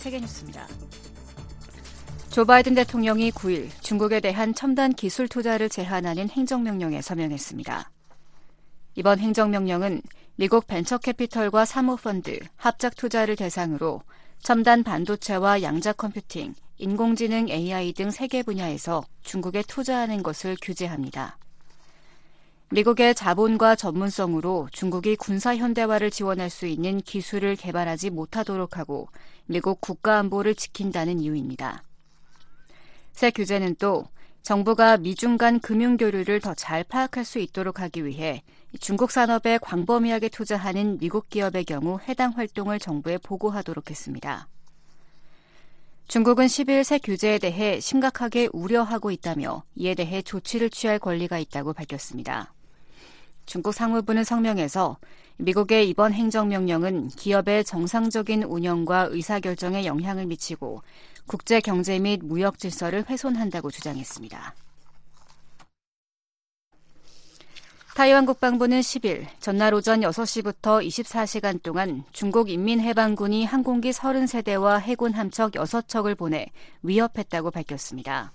세계뉴스입니다. 조 바이든 대통령이 9일 중국에 대한 첨단 기술 투자를 제한하는 행정명령에 서명했습니다. 이번 행정명령은 미국 벤처캐피털과 사모펀드, 합작 투자를 대상으로 첨단 반도체와 양자 컴퓨팅, 인공지능 AI 등 세계 분야에서 중국에 투자하는 것을 규제합니다. 미국의 자본과 전문성으로 중국이 군사 현대화를 지원할 수 있는 기술을 개발하지 못하도록 하고 미국 국가 안보를 지킨다는 이유입니다. 새 규제는 또 정부가 미중 간 금융 교류를 더 잘 파악할 수 있도록 하기 위해 중국 산업에 광범위하게 투자하는 미국 기업의 경우 해당 활동을 정부에 보고하도록 했습니다. 중국은 10일 새 규제에 대해 심각하게 우려하고 있다며 이에 대해 조치를 취할 권리가 있다고 밝혔습니다. 중국 상무부는 성명에서 미국의 이번 행정명령은 기업의 정상적인 운영과 의사결정에 영향을 미치고 국제 경제 및 무역 질서를 훼손한다고 주장했습니다. 타이완 국방부는 10일 전날 오전 6시부터 24시간 동안 중국 인민해방군이 항공기 30세대와 해군 함척 6척을 보내 위협했다고 밝혔습니다.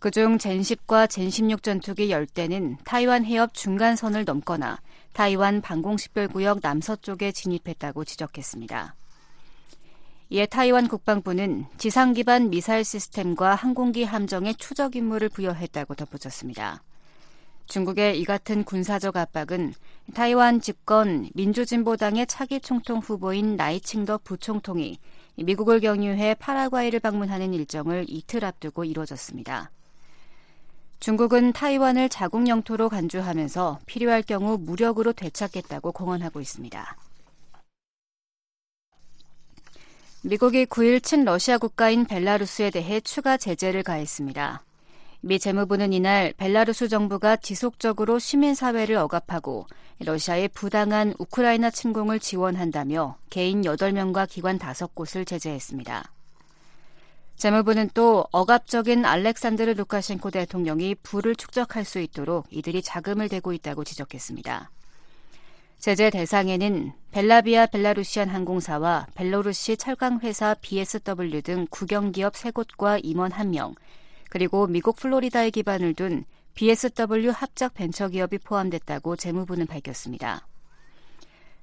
그중 젠10과 젠16 전투기 10대는 타이완 해협 중간선을 넘거나 타이완 방공식별구역 남서쪽에 진입했다고 지적했습니다. 이에 타이완 국방부는 지상 기반 미사일 시스템과 항공기 함정에 추적 임무를 부여했다고 덧붙였습니다. 중국의 이 같은 군사적 압박은 타이완 집권 민주진보당의 차기 총통 후보인 나이칭더 부총통이 미국을 경유해 파라과이를 방문하는 일정을 이틀 앞두고 이뤄졌습니다. 중국은 타이완을 자국 영토로 간주하면서 필요할 경우 무력으로 되찾겠다고 공언하고 있습니다. 미국이 9일 친 러시아 국가인 벨라루스에 대해 추가 제재를 가했습니다. 미 재무부는 이날 벨라루스 정부가 지속적으로 시민사회를 억압하고 러시아의 부당한 우크라이나 침공을 지원한다며 개인 8명과 기관 5곳을 제재했습니다. 재무부는 또 억압적인 알렉산드르 루카셴코 대통령이 부를 축적할 수 있도록 이들이 자금을 대고 있다고 지적했습니다. 제재 대상에는 벨라비아 벨라루시안 항공사와 벨로루시 철강회사 BSW 등 국영기업 3곳과 임원 1명, 그리고 미국 플로리다에 기반을 둔 BSW 합작 벤처기업이 포함됐다고 재무부는 밝혔습니다.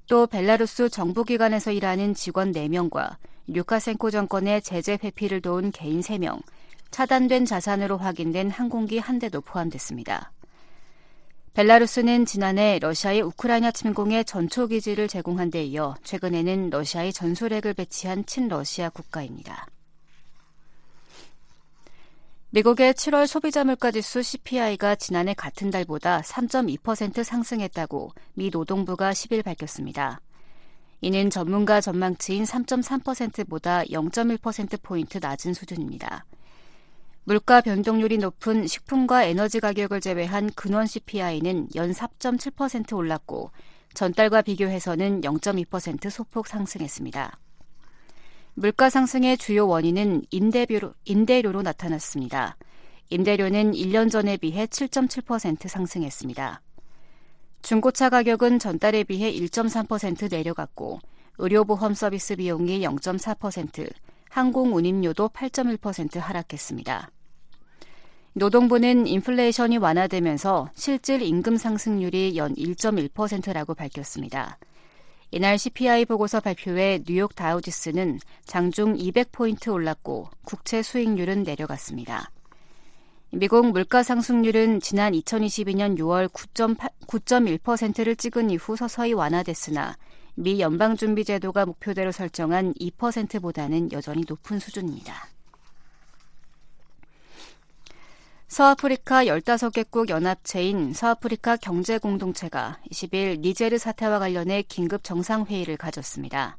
또 벨라루스 정부기관에서 일하는 직원 4명과 류카센코 정권의 제재 회피를 도운 개인 3명, 차단된 자산으로 확인된 항공기 한 대도 포함됐습니다. 벨라루스는 지난해 러시아의 우크라이나 침공에 전초 기지를 제공한 데 이어 최근에는 러시아의 전술핵을 배치한 친러시아 국가입니다. 미국의 7월 소비자 물가 지수 CPI가 지난해 같은 달보다 3.2% 상승했다고 미 노동부가 10일 밝혔습니다. 이는 전문가 전망치인 3.3%보다 0.1%포인트 낮은 수준입니다. 물가 변동률이 높은 식품과 에너지 가격을 제외한 근원 CPI는 연 4.7% 올랐고 전달과 비교해서는 0.2% 소폭 상승했습니다. 물가 상승의 주요 원인은 임대료로, 임대료로 나타났습니다. 임대료는 1년 전에 비해 7.7% 상승했습니다. 중고차 가격은 전달에 비해 1.3% 내려갔고 의료보험 서비스 비용이 0.4%, 항공 운임료도 8.1% 하락했습니다. 노동부는 인플레이션이 완화되면서 실질 임금 상승률이 연 1.1%라고 밝혔습니다. 이날 CPI 보고서 발표에 뉴욕 다우지스는 장중 200포인트 올랐고 국채 수익률은 내려갔습니다. 미국 물가 상승률은 지난 2022년 6월 9.1%를 찍은 이후 서서히 완화됐으나 미 연방준비제도가 목표대로 설정한 2%보다는 여전히 높은 수준입니다. 서아프리카 15개국 연합체인 서아프리카 경제공동체가 20일 니제르 사태와 관련해 긴급 정상회의를 가졌습니다.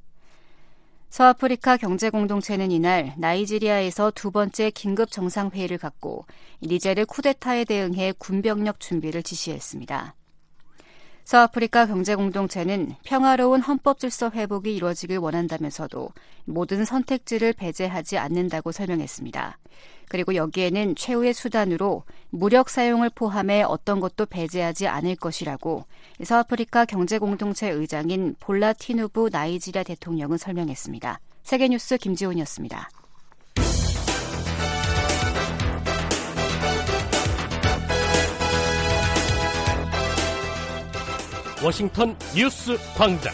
서아프리카 경제공동체는 이날 나이지리아에서 두 번째 긴급 정상회의를 갖고 니제르 쿠데타에 대응해 군병력 준비를 지시했습니다. 서아프리카 경제공동체는 평화로운 헌법 질서 회복이 이루어지길 원한다면서도 모든 선택지를 배제하지 않는다고 설명했습니다. 그리고 여기에는 최후의 수단으로 무력 사용을 포함해 어떤 것도 배제하지 않을 것이라고 서아프리카 경제공동체 의장인 볼라 티누부 나이지리아 대통령은 설명했습니다. 세계뉴스 김지훈이었습니다. 워싱턴 뉴스 광장.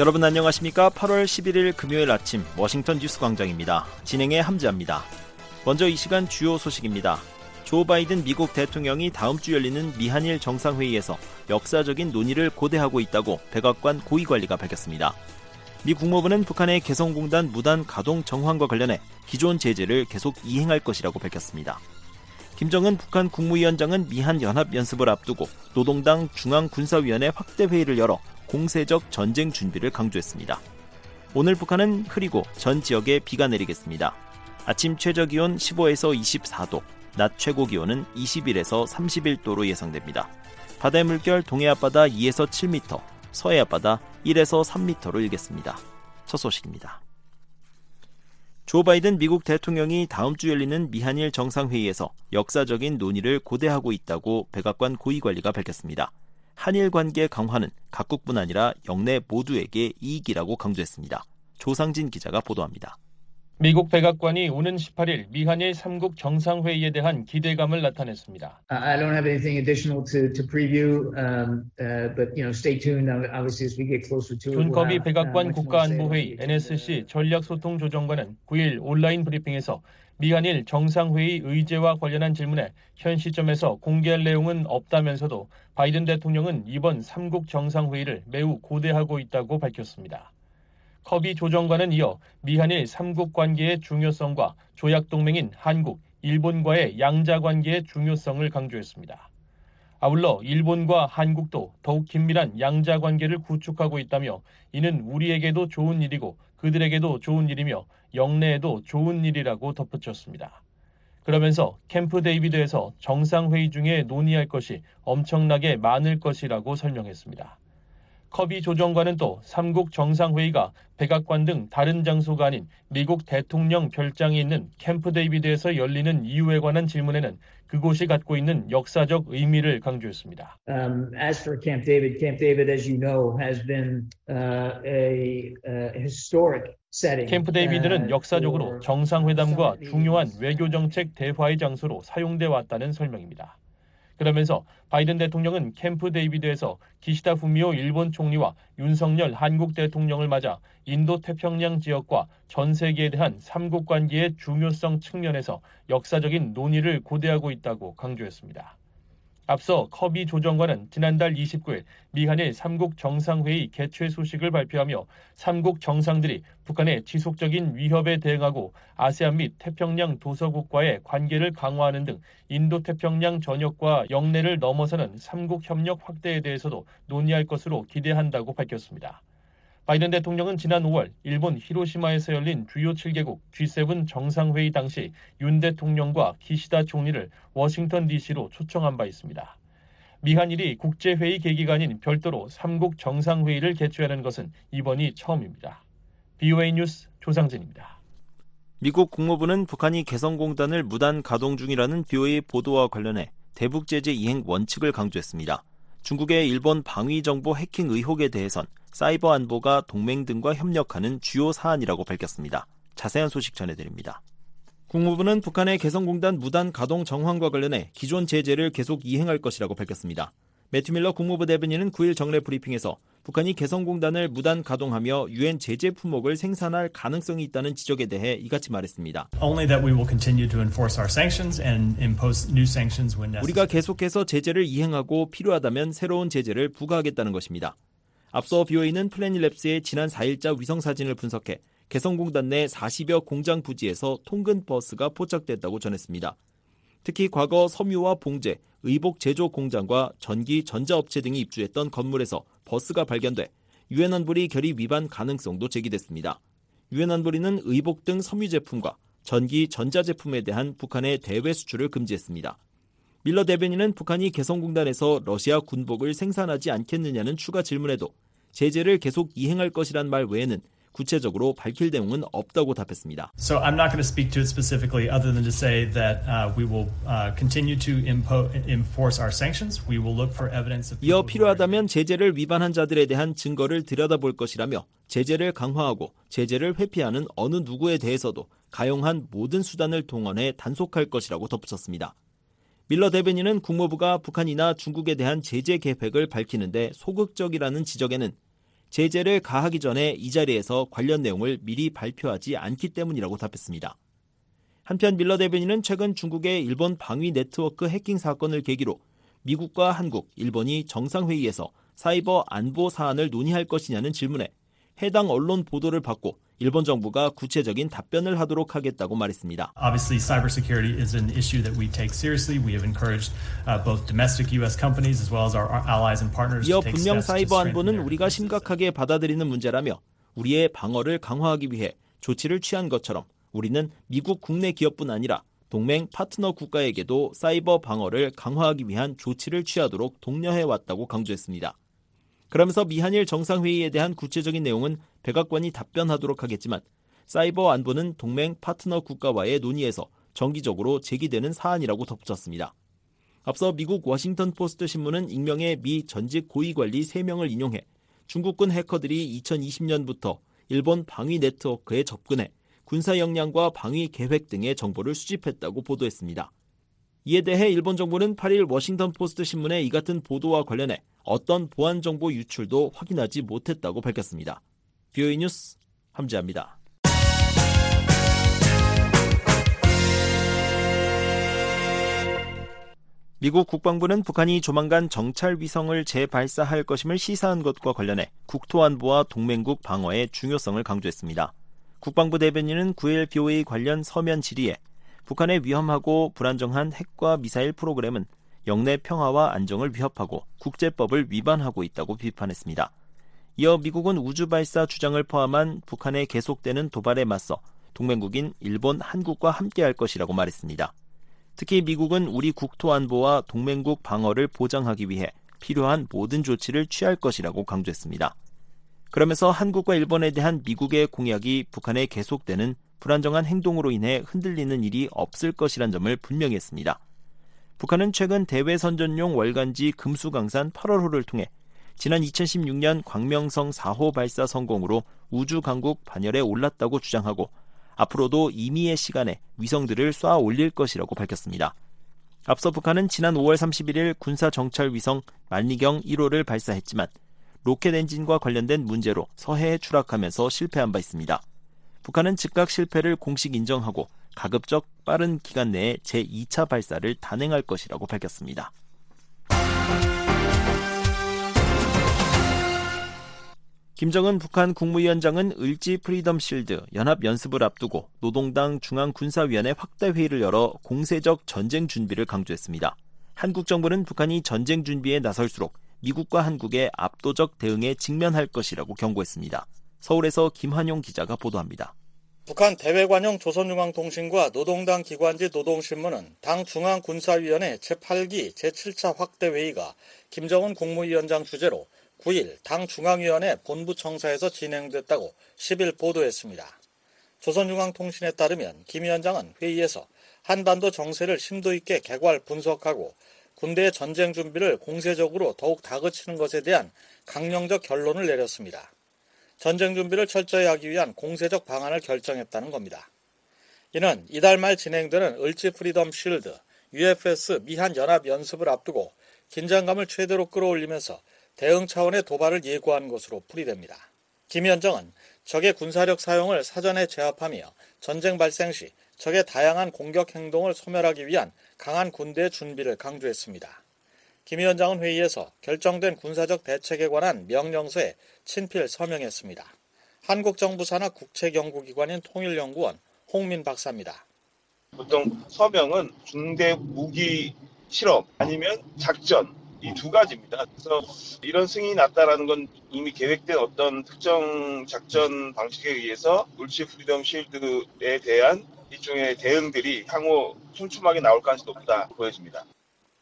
여러분 안녕하십니까? 8월 11일 금요일 아침 워싱턴 뉴스 광장입니다. 진행의 함지아입니다. 먼저 이 시간 주요 소식입니다. 조 바이든 미국 대통령이 다음 주 열리는 미한일 정상회의에서 역사적인 논의를 고대하고 있다고 백악관 고위관리가 밝혔습니다. 미 국무부는 북한의 개성공단 무단 가동 정황과 관련해 기존 제재를 계속 이행할 것이라고 밝혔습니다. 김정은 북한 국무위원장은 미한 연합 연습을 앞두고 노동당 중앙군사위원회 확대 회의를 열어 공세적 전쟁 준비를 강조했습니다. 오늘 북한은 흐리고 전 지역에 비가 내리겠습니다. 아침 최저 기온 15에서 24도, 낮 최고 기온은 21에서 31도로 예상됩니다. 바다의 물결 동해 앞바다 2에서 7m, 서해 앞바다 1에서 3m로 일겠습니다. 첫 소식입니다. 조 바이든 미국 대통령이 다음 주 열리는 미한일 정상회의에서 역사적인 논의를 고대하고 있다고 백악관 고위관리가 밝혔습니다. 한일 관계 강화는 각국뿐 아니라 역내 모두에게 이익이라고 강조했습니다. 조상진 기자가 보도합니다. 미국 백악관이 오는 18일 미한일 3국 정상회의에 대한 기대감을 나타냈습니다. I don't have anything additional to, to preview, um, uh, but you know, stay tuned. Obviously, as we get closer to it. 존 커비 백악관 국가안보회의 NSC 전략소통조정관은 9일 온라인 브리핑에서 미한일 정상회의 의제와 관련한 질문에 현 시점에서 공개할 내용은 없다면서도 바이든 대통령은 이번 3국 정상회의를 매우 고대하고 있다고 밝혔습니다. 커비 조정관은 이어 미한일 3국 관계의 중요성과 조약 동맹인 한국, 일본과의 양자 관계의 중요성을 강조했습니다. 아울러 일본과 한국도 더욱 긴밀한 양자 관계를 구축하고 있다며 이는 우리에게도 좋은 일이고 그들에게도 좋은 일이며 역내에도 좋은 일이라고 덧붙였습니다. 그러면서 캠프 데이비드에서 정상회의 중에 논의할 것이 엄청나게 많을 것이라고 설명했습니다. 커비 조정관은 또 3국 정상회의가 백악관 등 다른 장소가 아닌 미국 대통령 별장이 있는 캠프 데이비드에서 열리는 이유에 관한 질문에는 그곳이 갖고 있는 역사적 의미를 강조했습니다. Um, as for Camp David, Camp David, as you know, has been uh, a, a historic 캠프 데이비드는 역사적으로 정상회담과 중요한 외교정책 대화의 장소로 사용돼 왔다는 설명입니다. 그러면서 바이든 대통령은 캠프 데이비드에서 기시다 후미오 일본 총리와 윤석열 한국 대통령을 맞아 인도 태평양 지역과 전 세계에 대한 삼국 관계의 중요성 측면에서 역사적인 논의를 고대하고 있다고 강조했습니다. 앞서 커비 조정관은 지난달 29일 미한일 3국 정상회의 개최 소식을 발표하며 3국 정상들이 북한의 지속적인 위협에 대응하고 아세안 및 태평양 도서국과의 관계를 강화하는 등 인도태평양 전역과 영내를 넘어서는 3국 협력 확대에 대해서도 논의할 것으로 기대한다고 밝혔습니다. 바이든 대통령은 지난 5월 일본 히로시마에서 열린 주요 7개국 G7 정상회의 당시 윤 대통령과 기시다 총리를 워싱턴 DC로 초청한 바 있습니다. 미한일이 국제회의 계기가 아닌 별도로 3국 정상회의를 개최하는 것은 이번이 처음입니다. BOA 뉴스 조상진입니다. 미국 국무부는 북한이 개성공단을 무단 가동 중이라는 BOA 보도와 관련해 대북 제재 이행 원칙을 강조했습니다. 중국의 일본 방위정보 해킹 의혹에 대해선 사이버 안보가 동맹 등과 협력하는 주요 사안이라고 밝혔습니다. 자세한 소식 전해드립니다. 국무부는 북한의 개성공단 무단 가동 정황과 관련해 기존 제재를 계속 이행할 것이라고 밝혔습니다. 매튜 밀러 국무부 대변인은 9일 정례 브리핑에서 북한이 개성공단을 무단 가동하며 유엔 제재 품목을 생산할 가능성이 있다는 지적에 대해 이같이 말했습니다. 우리가 계속해서 제재를 이행하고 필요하다면 새로운 제재를 부과하겠다는 것입니다. 앞서 BOA는 플래닛랩스의 지난 4일자 위성 사진을 분석해 개성공단 내 40여 공장 부지에서 통근 버스가 포착됐다고 전했습니다. 특히 과거 섬유와 봉제, 의복 제조 공장과 전기 전자업체 등이 입주했던 건물에서 버스가 발견돼 유엔 안보리 결의 위반 가능성도 제기됐습니다. 유엔 안보리는 의복 등 섬유 제품과 전기 전자 제품에 대한 북한의 대외 수출을 금지했습니다. 밀러 대변인은 북한이 개성공단에서 러시아 군복을 생산하지 않겠느냐는 추가 질문에도 제재를 계속 이행할 것이란 말 외에는 구체적으로 밝힐 내용은 없다고 답했습니다. So I'm not going to speak to it specifically other than to say that uh, we will uh, continue to enforce our sanctions. We will look for evidence of 이어 필요하다면 제재를 위반한 자들에 대한 증거를 들여다볼 것이라며 제재를 강화하고 제재를 회피하는 어느 누구에 대해서도 가용한 모든 수단을 동원해 단속할 것이라고 덧붙였습니다. 밀러 대변인은 국무부가 북한이나 중국에 대한 제재 계획을 밝히는데 소극적이라는 지적에는 제재를 가하기 전에 이 자리에서 관련 내용을 미리 발표하지 않기 때문이라고 답했습니다. 한편 밀러 대변인은 최근 중국의 일본 방위 네트워크 해킹 사건을 계기로 미국과 한국, 일본이 정상회의에서 사이버 안보 사안을 논의할 것이냐는 질문에 해당 언론 보도를 받고 일본 정부가 구체적인 답변을 하도록 하겠다고 말했습니다. Obviously, cybersecurity is an issue that we take seriously. We have encouraged uh, both domestic U.S. companies as well as our allies and partners 이어 분명 사이버 안보는 우리가. 심각하게 받아들이는 문제라며 우리의 방어를 강화하기 위해 조치를 취한 것처럼 우리는 미국 국내 기업뿐 아니라 동맹 파트너 국가에게도 사이버 방어를 강화하기 위한 조치를 취하도록 독려해 왔다고 강조했습니다. 그러면서 미한일 정상회의에 대한 구체적인 내용은 백악관이 답변하도록 하겠지만 사이버 안보는 동맹 파트너 국가와의 논의에서 정기적으로 제기되는 사안이라고 덧붙였습니다. 앞서 미국 워싱턴 포스트 신문은 익명의 미 전직 고위 관리 3명을 인용해 중국군 해커들이 2020년부터 일본 방위 네트워크에 접근해 군사 역량과 방위 계획 등의 정보를 수집했다고 보도했습니다. 이에 대해 일본 정부는 8일 워싱턴 포스트 신문의 이 같은 보도와 관련해 어떤 보안 정보 유출도 확인하지 못했다고 밝혔습니다. VOA 뉴스 함지하입니다. 미국 국방부는 북한이 조만간 정찰 위성을 재발사할 것임을 시사한 것과 관련해 국토안보와 동맹국 방어의 중요성을 강조했습니다. 국방부 대변인은 9일 BOA 관련 서면 질의에 북한의 위험하고 불안정한 핵과 미사일 프로그램은 영내 평화와 안정을 위협하고 국제법을 위반하고 있다고 비판했습니다. 이어 미국은 우주 발사 주장을 포함한 북한의 계속되는 도발에 맞서 동맹국인 일본, 한국과 함께할 것이라고 말했습니다. 특히 미국은 우리 국토 안보와 동맹국 방어를 보장하기 위해 필요한 모든 조치를 취할 것이라고 강조했습니다. 그러면서 한국과 일본에 대한 미국의 공약이 북한의 계속되는 불안정한 행동으로 인해 흔들리는 일이 없을 것이란 점을 분명히 했습니다. 북한은 최근 대외 선전용 월간지 금수강산 8월호를 통해 지난 2016년 광명성 4호 발사 성공으로 우주 강국 반열에 올랐다고 주장하고 앞으로도 임의의 시간에 위성들을 쏴 올릴 것이라고 밝혔습니다. 앞서 북한은 지난 5월 31일 군사 정찰 위성 만리경 1호를 발사했지만 로켓 엔진과 관련된 문제로 서해에 추락하면서 실패한 바 있습니다. 북한은 즉각 실패를 공식 인정하고 가급적 빠른 기간 내에 제2차 발사를 단행할 것이라고 밝혔습니다. 김정은 북한 국무위원장은 을지 프리덤 실드 연합 연습을 앞두고 노동당 중앙군사위원회 확대 회의를 열어 공세적 전쟁 준비를 강조했습니다. 한국 정부는 북한이 전쟁 준비에 나설수록 미국과 한국의 압도적 대응에 직면할 것이라고 경고했습니다. 서울에서 김환용 기자가 보도합니다. 북한 대외 관영 조선중앙통신과 노동당 기관지 노동신문은 당 중앙군사위원회 제8기 제7차 확대회의가 김정은 국무위원장 주재로 9일 당 중앙위원회 본부청사에서 진행됐다고 10일 보도했습니다. 조선중앙통신에 따르면 김 위원장은 회의에서 한반도 정세를 심도 있게 개괄 분석하고 군대의 전쟁 준비를 공세적으로 더욱 다그치는 것에 대한 강령적 결론을 내렸습니다. 전쟁 준비를 철저히 하기 위한 공세적 방안을 결정했다는 겁니다. 이는 이달 말 진행되는 을지 프리덤 쉴드 UFS 미한 연합 연습을 앞두고 긴장감을 최대로 끌어올리면서 대응 차원의 도발을 예고한 것으로 풀이됩니다. 김 위원장은 적의 군사력 사용을 사전에 제압하며 전쟁 발생 시 적의 다양한 공격 행동을 소멸하기 위한 강한 군대의 준비를 강조했습니다. 김 위원장은 회의에서 결정된 군사적 대책에 관한 명령서에 친필 서명했습니다. 한국 정부 산하 국책연구기관인 통일연구원 홍민 박사입니다. 보통 서명은 중대 무기 실험 아니면 작전 이 두 가지입니다. 그래서 이런 승인이 났다라는 건 이미 계획된 어떤 특정 작전 방식에 의해서 을지 프리덤 쉴드에 대한 일종의 대응들이 향후 촘촘하게 나올 가능성이 높다 보여집니다.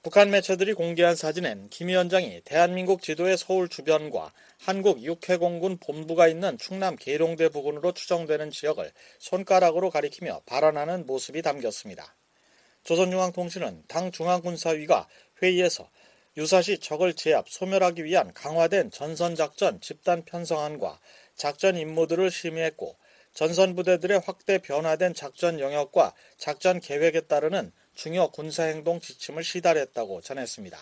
북한 매체들이 공개한 사진엔 김 위원장이 대한민국 지도의 서울 주변과 한국 육해공군 본부가 있는 충남 계룡대 부근으로 추정되는 지역을 손가락으로 가리키며 발언하는 모습이 담겼습니다. 조선중앙통신은 당 중앙군사위가 회의에서 유사시 적을 제압, 소멸하기 위한 강화된 전선작전 집단 편성안과 작전 임무들을 심의했고 전선 부대들의 확대 변화된 작전 영역과 작전 계획에 따르는 중요 군사행동 지침을 시달했다고 전했습니다.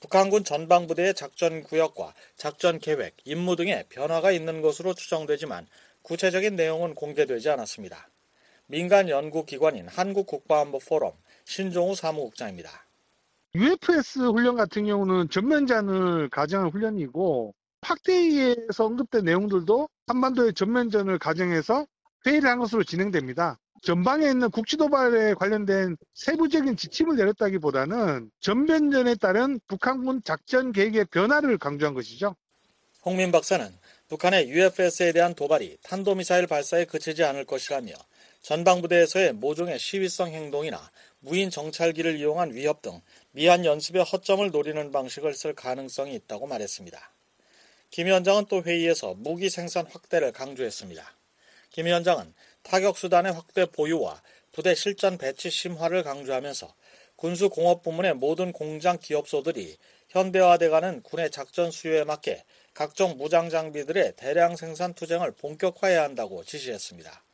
북한군 전방부대의 작전 구역과 작전 계획, 임무 등의 변화가 있는 것으로 추정되지만 구체적인 내용은 공개되지 않았습니다. 민간 연구기관인 한국국방안보 포럼 신종우 사무국장입니다. UFS 훈련 같은 경우는 전면전을 가정한 훈련이고 확대회의에서 언급된 내용들도 한반도의 전면전을 가정해서 회의를 한 것으로 진행됩니다. 전방에 있는 국지도발에 관련된 세부적인 지침을 내렸다기보다는 전면전에 따른 북한군 작전 계획의 변화를 강조한 것이죠. 홍민 박사는 북한의 UFS에 대한 도발이 탄도미사일 발사에 그치지 않을 것이라며 전방부대에서의 모종의 시위성 행동이나 무인 정찰기를 이용한 위협 등 미한 연습의 허점을 노리는 방식을 쓸 가능성이 있다고 말했습니다. 김 위원장은 또 회의에서 무기 생산 확대를 강조했습니다. 김 위원장은 타격수단의 확대 보유와 부대 실전 배치 심화를 강조하면서 군수공업 부문의 모든 공장 기업소들이 현대화돼가는 군의 작전 수요에 맞게 각종 무장 장비들의 대량 생산 투쟁을 본격화해야 한다고 지시했습니다.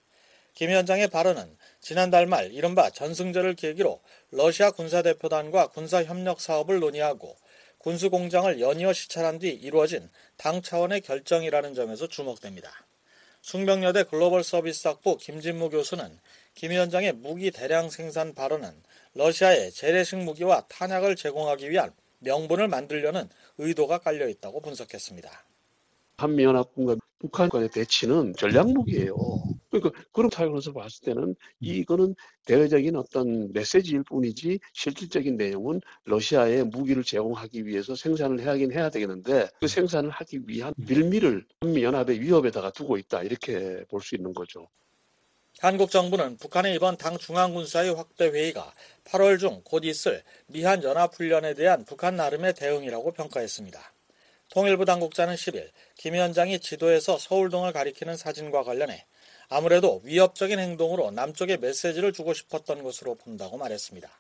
김 위원장의 발언은 지난달 말 이른바 전승절을 계기로 러시아 군사대표단과 군사협력 사업을 논의하고 군수공장을 연이어 시찰한 뒤 이루어진 당 차원의 결정이라는 점에서 주목됩니다. 숙명여대 글로벌 서비스 학부 김진무 교수는 김 위원장의 무기 대량 생산 발언은 러시아에 재래식 무기와 탄약을 제공하기 위한 명분을 만들려는 의도가 깔려 있다고 분석했습니다. 한미연합군과 북한 간의 대치는 전략무기예요. 그러니까 그런 차원에서 봤을 때는 이거는 대외적인 어떤 메시지일 뿐이지 실질적인 내용은 러시아에 무기를 제공하기 위해서 생산을 해야긴 해야 되겠는데 그 생산을 하기 위한 빌미를 한미연합의 위협에다가 두고 있다 이렇게 볼 수 있는 거죠. 한국 정부는 북한의 이번 당 중앙군사위 확대 회의가 8월 중 곧 있을 미한 연합훈련에 대한 북한 나름의 대응이라고 평가했습니다. 통일부 당국자는 10일 김 위원장이 지도에서 서울동을 가리키는 사진과 관련해 아무래도 위협적인 행동으로 남쪽에 메시지를 주고 싶었던 것으로 본다고 말했습니다.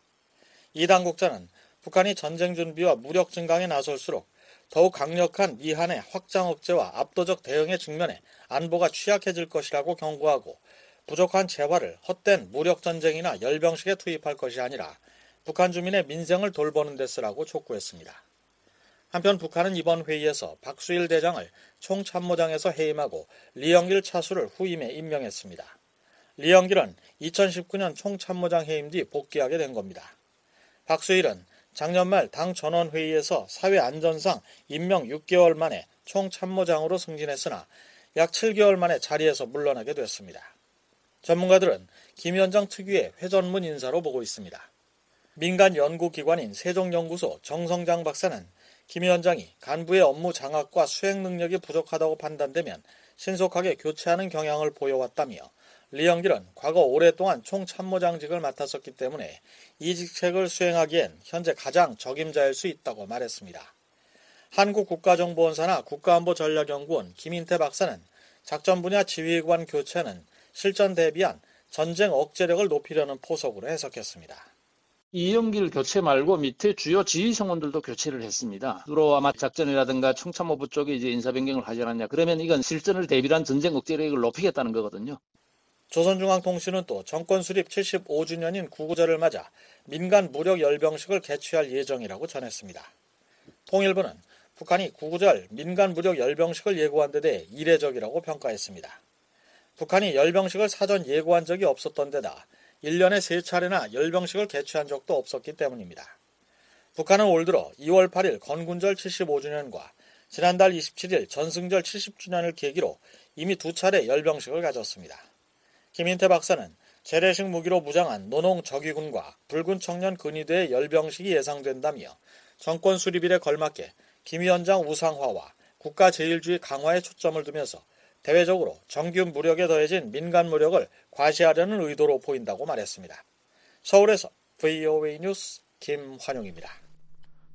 이 당국자는 북한이 전쟁 준비와 무력 증강에 나설수록 더욱 강력한 미한의 확장 억제와 압도적 대응의 측면에 안보가 취약해질 것이라고 경고하고 부족한 재화를 헛된 무력 전쟁이나 열병식에 투입할 것이 아니라 북한 주민의 민생을 돌보는 데 쓰라고 촉구했습니다. 한편 북한은 이번 회의에서 박수일 대장을 총참모장에서 해임하고 리영길 차수를 후임에 임명했습니다. 리영길은 2019년 총참모장 해임 뒤 복귀하게 된 겁니다. 박수일은 작년 말 당 전원회의에서 사회 안전상 임명 6개월 만에 총참모장으로 승진했으나 약 7개월 만에 자리에서 물러나게 됐습니다. 전문가들은 김 위원장 특유의 회전문 인사로 보고 있습니다. 민간 연구기관인 세종연구소 정성장 박사는 김 위원장이 간부의 업무 장악과 수행 능력이 부족하다고 판단되면 신속하게 교체하는 경향을 보여왔다며 리영길은 과거 오랫동안 총참모장직을 맡았었기 때문에 이 직책을 수행하기엔 현재 가장 적임자일 수 있다고 말했습니다. 한국국가정보원사나 국가안보전략연구원 김인태 박사는 작전 분야 지휘관 교체는 실전 대비한 전쟁 억제력을 높이려는 포석으로 해석했습니다. 이영길 교체 말고 밑에 주요 지휘 성원들도 교체를 했습니다. 주로 아마 작전이라든가 총참모부 쪽에 이제 인사 변경을 하지 않았냐. 그러면 이건 실전을 대비한 전쟁 억제력을 높이겠다는 거거든요. 조선중앙통신은 또 정권 수립 75주년인 구구절을 맞아 민간 무력 열병식을 개최할 예정이라고 전했습니다. 통일부는 북한이 구구절 민간 무력 열병식을 예고한 데 대해 이례적이라고 평가했습니다. 북한이 열병식을 사전 예고한 적이 없었던 데다 1년에 3차례나 열병식을 개최한 적도 없었기 때문입니다. 북한은 올 들어 2월 8일 건군절 75주년과 지난달 27일 전승절 70주년을 계기로 이미 두 차례 열병식을 가졌습니다. 김인태 박사는 재래식 무기로 무장한 노농 적위군과 붉은 청년 근위대의 열병식이 예상된다며 정권 수립일에 걸맞게 김 위원장 우상화와 국가 제일주의 강화에 초점을 두면서 대외적으로 정규 무력에 더해진 민간 무력을 과시하려는 의도로 보인다고 말했습니다. 서울에서 VOA 뉴스 김환용입니다.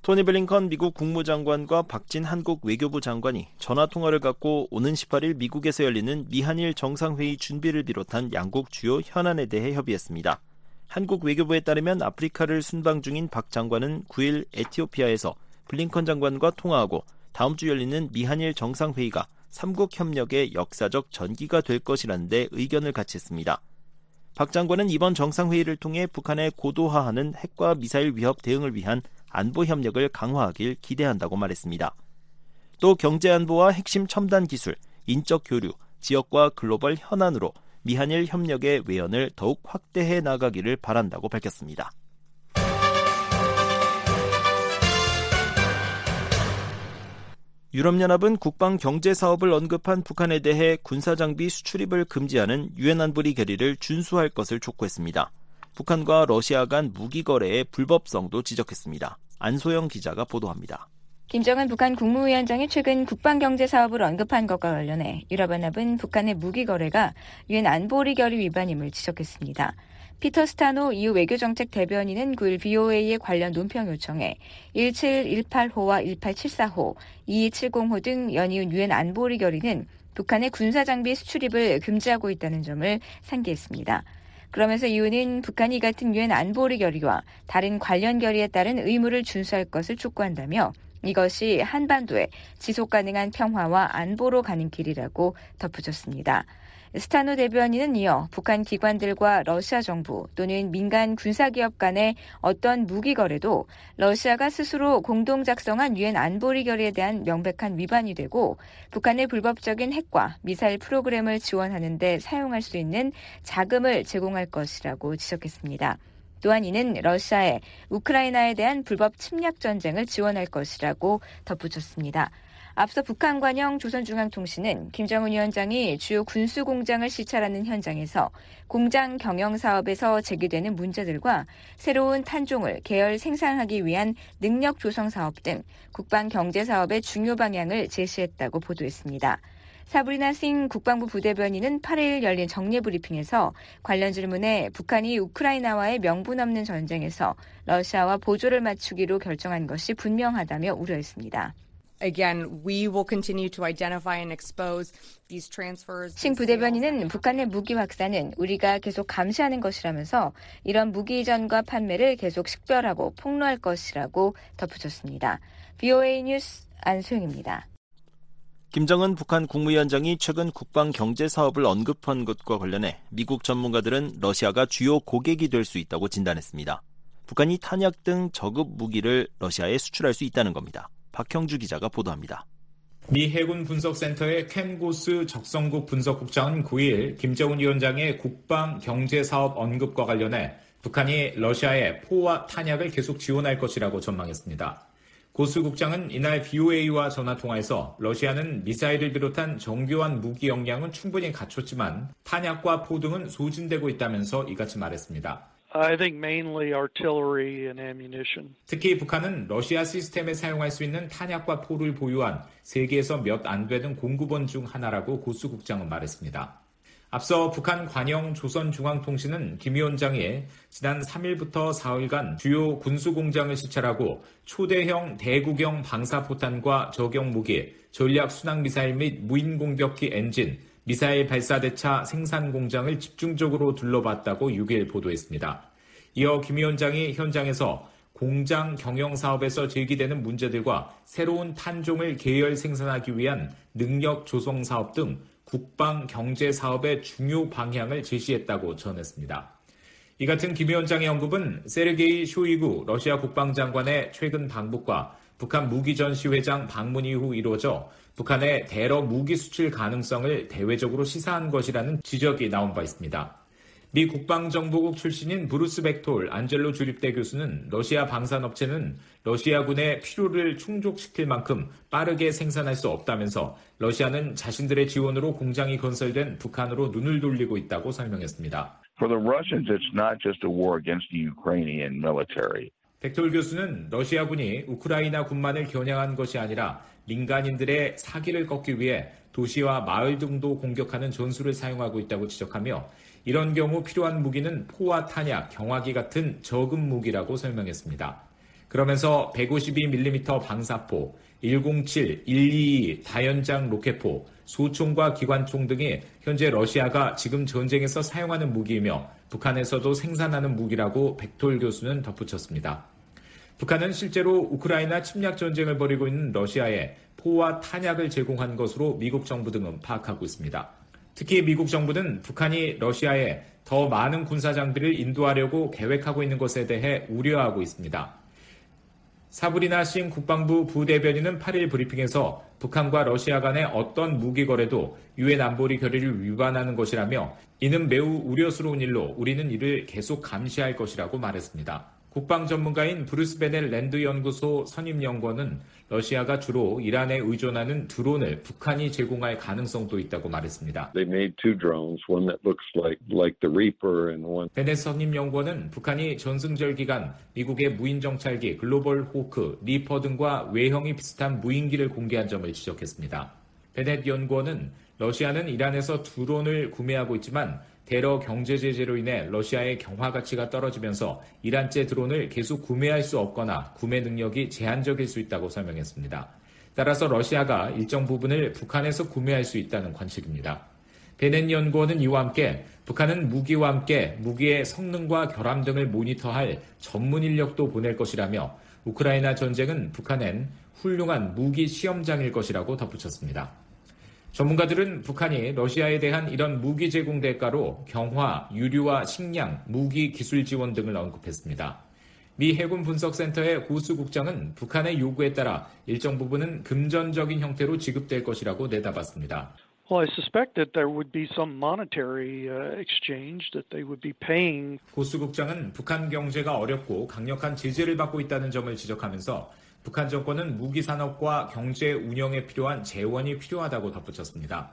토니 블링컨 미국 국무장관과 박진 한국 외교부 장관이 전화 통화를 갖고 오는 18일 미국에서 열리는 미한일 정상회의 준비를 비롯한 양국 주요 현안에 대해 협의했습니다. 한국 외교부에 따르면 아프리카를 순방 중인 박 장관은 9일 에티오피아에서 블링컨 장관과 통화하고 다음 주 열리는 미한일 정상회의가 삼국 협력의 역사적 전기가 될 것이라는 데 의견을 같이 했습니다. 박 장관은 이번 정상회의를 통해 북한의 고도화하는 핵과 미사일 위협 대응을 위한 안보 협력을 강화하길 기대한다고 말했습니다. 또 경제 안보와 핵심 첨단 기술, 인적 교류, 지역과 글로벌 현안으로 미한일 협력의 외연을 더욱 확대해 나가기를 바란다고 밝혔습니다. 유럽연합은 국방 경제 사업을 언급한 북한에 대해 군사장비 수출입을 금지하는 유엔 안보리 결의를 준수할 것을 촉구했습니다. 북한과 러시아 간 무기 거래의 불법성도 지적했습니다. 안소영 기자가 보도합니다. 김정은 북한 국무위원장이 최근 국방경제 사업을 언급한 것과 관련해 유럽연합은 북한의 무기 거래가 유엔 안보리 결의 위반임을 지적했습니다. 피터 스타노 EU 외교정책 대변인은 9일 BOA의 관련 논평 요청에 1718호와 1874호, 2270호 등 연이은 유엔 안보리 결의는 북한의 군사장비 수출입을 금지하고 있다는 점을 상기했습니다. 그러면서 EU는 북한이 같은 유엔 안보리 결의와 다른 관련 결의에 따른 의무를 준수할 것을 촉구한다며 이것이 한반도의 지속 가능한 평화와 안보로 가는 길이라고 덧붙였습니다. 스타노 대변인은 이어 북한 기관들과 러시아 정부 또는 민간 군사기업 간의 어떤 무기 거래도 러시아가 스스로 공동 작성한 유엔 안보리 결의에 대한 명백한 위반이 되고 북한의 불법적인 핵과 미사일 프로그램을 지원하는 데 사용할 수 있는 자금을 제공할 것이라고 지적했습니다. 또한 이는 러시아의 우크라이나에 대한 불법 침략 전쟁을 지원할 것이라고 덧붙였습니다. 앞서 북한 관영 조선중앙통신은 김정은 위원장이 주요 군수 공장을 시찰하는 현장에서 공장 경영 사업에서 제기되는 문제들과 새로운 탄종을 계열 생산하기 위한 능력 조성 사업 등 국방 경제 사업의 중요 방향을 제시했다고 보도했습니다. 사브리나 싱 국방부 부대변인은 8일 열린 정례 브리핑에서 관련 질문에 북한이 우크라이나와의 명분 없는 전쟁에서 러시아와 보조를 맞추기로 결정한 것이 분명하다며 우려했습니다. Again, we will continue to identify and expose these transfers. 신 부대변인은 북한의 무기 확산은 우리가 계속 감시하는 것이라면서 이런 무기 이전과 판매를 계속 식별하고 폭로할 것이라고 덧붙였습니다. BOA 뉴스 안소영입니다. 김정은 북한 국무위원장이 최근 국방 경제 사업을 언급한 것과 관련해 미국 전문가들은 러시아가 주요 고객이 될 수 있다고 진단했습니다. 북한이 탄약 등 저급 무기를 러시아에 수출할 수 있다는 겁니다. 박형주 기자가 보도합니다. 미 해군 분석센터의 켄 고스 적성국 분석국장은 9일 김정은 위원장의 국방 경제 사업 언급과 관련해 북한이 러시아에 포와 탄약을 계속 지원할 것이라고 전망했습니다. 고스 국장은 이날 VOA와 전화 통화에서 러시아는 미사일을 비롯한 정교한 무기 역량은 충분히 갖췄지만 탄약과 포 등은 소진되고 있다면서 이같이 말했습니다. I think mainly artillery and ammunition. 특히 북한은 러시아 시스템에 사용할 수 있는 탄약과 포를 보유한 세계에서 몇 안 되는 공급원 중 하나라고 고스 국장은 말했습니다. 앞서 북한 관영 조선중앙통신은 김 위원장이 지난 3일부터 4일간 주요 군수공장을 시찰하고 초대형 대구경 방사포탄과 저격무기, 전략순항미사일 및 무인공격기 엔진, 미사일 발사대차 생산 공장을 집중적으로 둘러봤다고 6일 보도했습니다. 이어 김 위원장이 현장에서 공장 경영 사업에서 제기되는 문제들과 새로운 탄종을 계열 생산하기 위한 능력 조성 사업 등 국방 경제 사업의 중요 방향을 제시했다고 전했습니다. 이 같은 김 위원장의 언급은 세르게이 쇼이구 러시아 국방장관의 최근 방북과 북한 무기전시회장 방문 이후 이루어져 북한의 대러 무기 수출 가능성을 대외적으로 시사한 것이라는 지적이 나온 바 있습니다. 미 국방정보국 출신인 브루스 벡톨 안젤로 주립대 교수는 러시아 방산업체는 러시아군의 필요를 충족시킬 만큼 빠르게 생산할 수 없다면서 러시아는 자신들의 지원으로 공장이 건설된 북한으로 눈을 돌리고 있다고 설명했습니다. For the Russians, it's not just a war against the Ukrainian military. 벡톨 교수는 러시아군이 우크라이나 군만을 겨냥한 것이 아니라 민간인들의 사기를 꺾기 위해 도시와 마을 등도 공격하는 전술을 사용하고 있다고 지적하며 이런 경우 필요한 무기는 포와 탄약, 경화기 같은 저급 무기라고 설명했습니다. 그러면서 152mm 방사포, 107, 122 다연장 로켓포, 소총과 기관총 등이 현재 러시아가 지금 전쟁에서 사용하는 무기이며 북한에서도 생산하는 무기라고 백톨 교수는 덧붙였습니다. 북한은 실제로 우크라이나 침략 전쟁을 벌이고 있는 러시아에 포와 탄약을 제공한 것으로 미국 정부 등은 파악하고 있습니다. 특히 미국 정부는 북한이 러시아에 더 많은 군사 장비를 인도하려고 계획하고 있는 것에 대해 우려하고 있습니다. 사브리나 싱 국방부 부대변인은 8일 브리핑에서 북한과 러시아 간의 어떤 무기 거래도 유엔 안보리 결의를 위반하는 것이라며 이는 매우 우려스러운 일로 우리는 이를 계속 감시할 것이라고 말했습니다. 국방 전문가인 브루스 베넷 랜드 연구소 선임 연구원은 러시아가 주로 이란에 의존하는 드론을 북한이 제공할 가능성도 있다고 말했습니다. 베넷 선임 연구원은 북한이 전승절 기간 미국의 무인 정찰기 글로벌 호크, 리퍼 등과 외형이 비슷한 무인기를 공개한 점을 지적했습니다. 베넷 연구원은 러시아는 이란에서 드론을 구매하고 있지만 대러 경제 제재로 인해 러시아의 경화 가치가 떨어지면서 이란제 드론을 계속 구매할 수 없거나 구매 능력이 제한적일 수 있다고 설명했습니다. 따라서 러시아가 일정 부분을 북한에서 구매할 수 있다는 관측입니다. 베넨 연구원은 이와 함께 북한은 무기와 함께 무기의 성능과 결함 등을 모니터할 전문 인력도 보낼 것이라며 우크라이나 전쟁은 북한엔 훌륭한 무기 시험장일 것이라고 덧붙였습니다. 전문가들은 북한이 러시아에 대한 이런 무기 제공 대가로 경화, 유류와 식량, 무기 기술 지원 등을 언급했습니다. 미 해군 분석센터의 고수 국장은 북한의 요구에 따라 일정 부분은 금전적인 형태로 지급될 것이라고 내다봤습니다. Well, I suspect that there would be some monetary uh, exchange that they would be paying. 고수 국장은 북한 경제가 어렵고 강력한 제재를 받고 있다는 점을 지적하면서 북한 정권은 무기 산업과 경제 운영에 필요한 재원이 필요하다고 덧붙였습니다.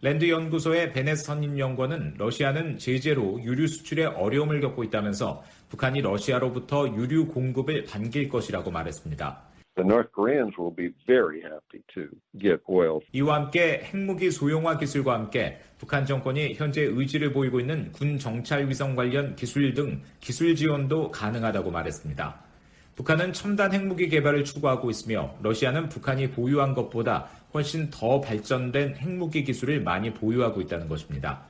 랜드 연구소의 베넷 선임 연구원은 러시아는 제재로 유류 수출에 어려움을 겪고 있다면서 북한이 러시아로부터 유류 공급을 반길 것이라고 말했습니다. The North Koreans will be very happy to get oil. 이와 함께 핵무기 소형화 기술과 함께 북한 정권이 현재 의지를 보이고 있는 군 정찰 위성 관련 기술 등 기술 지원도 가능하다고 말했습니다. 북한은 첨단 핵무기 개발을 추구하고 있으며 러시아는 북한이 보유한 것보다 훨씬 더 발전된 핵무기 기술을 많이 보유하고 있다는 것입니다.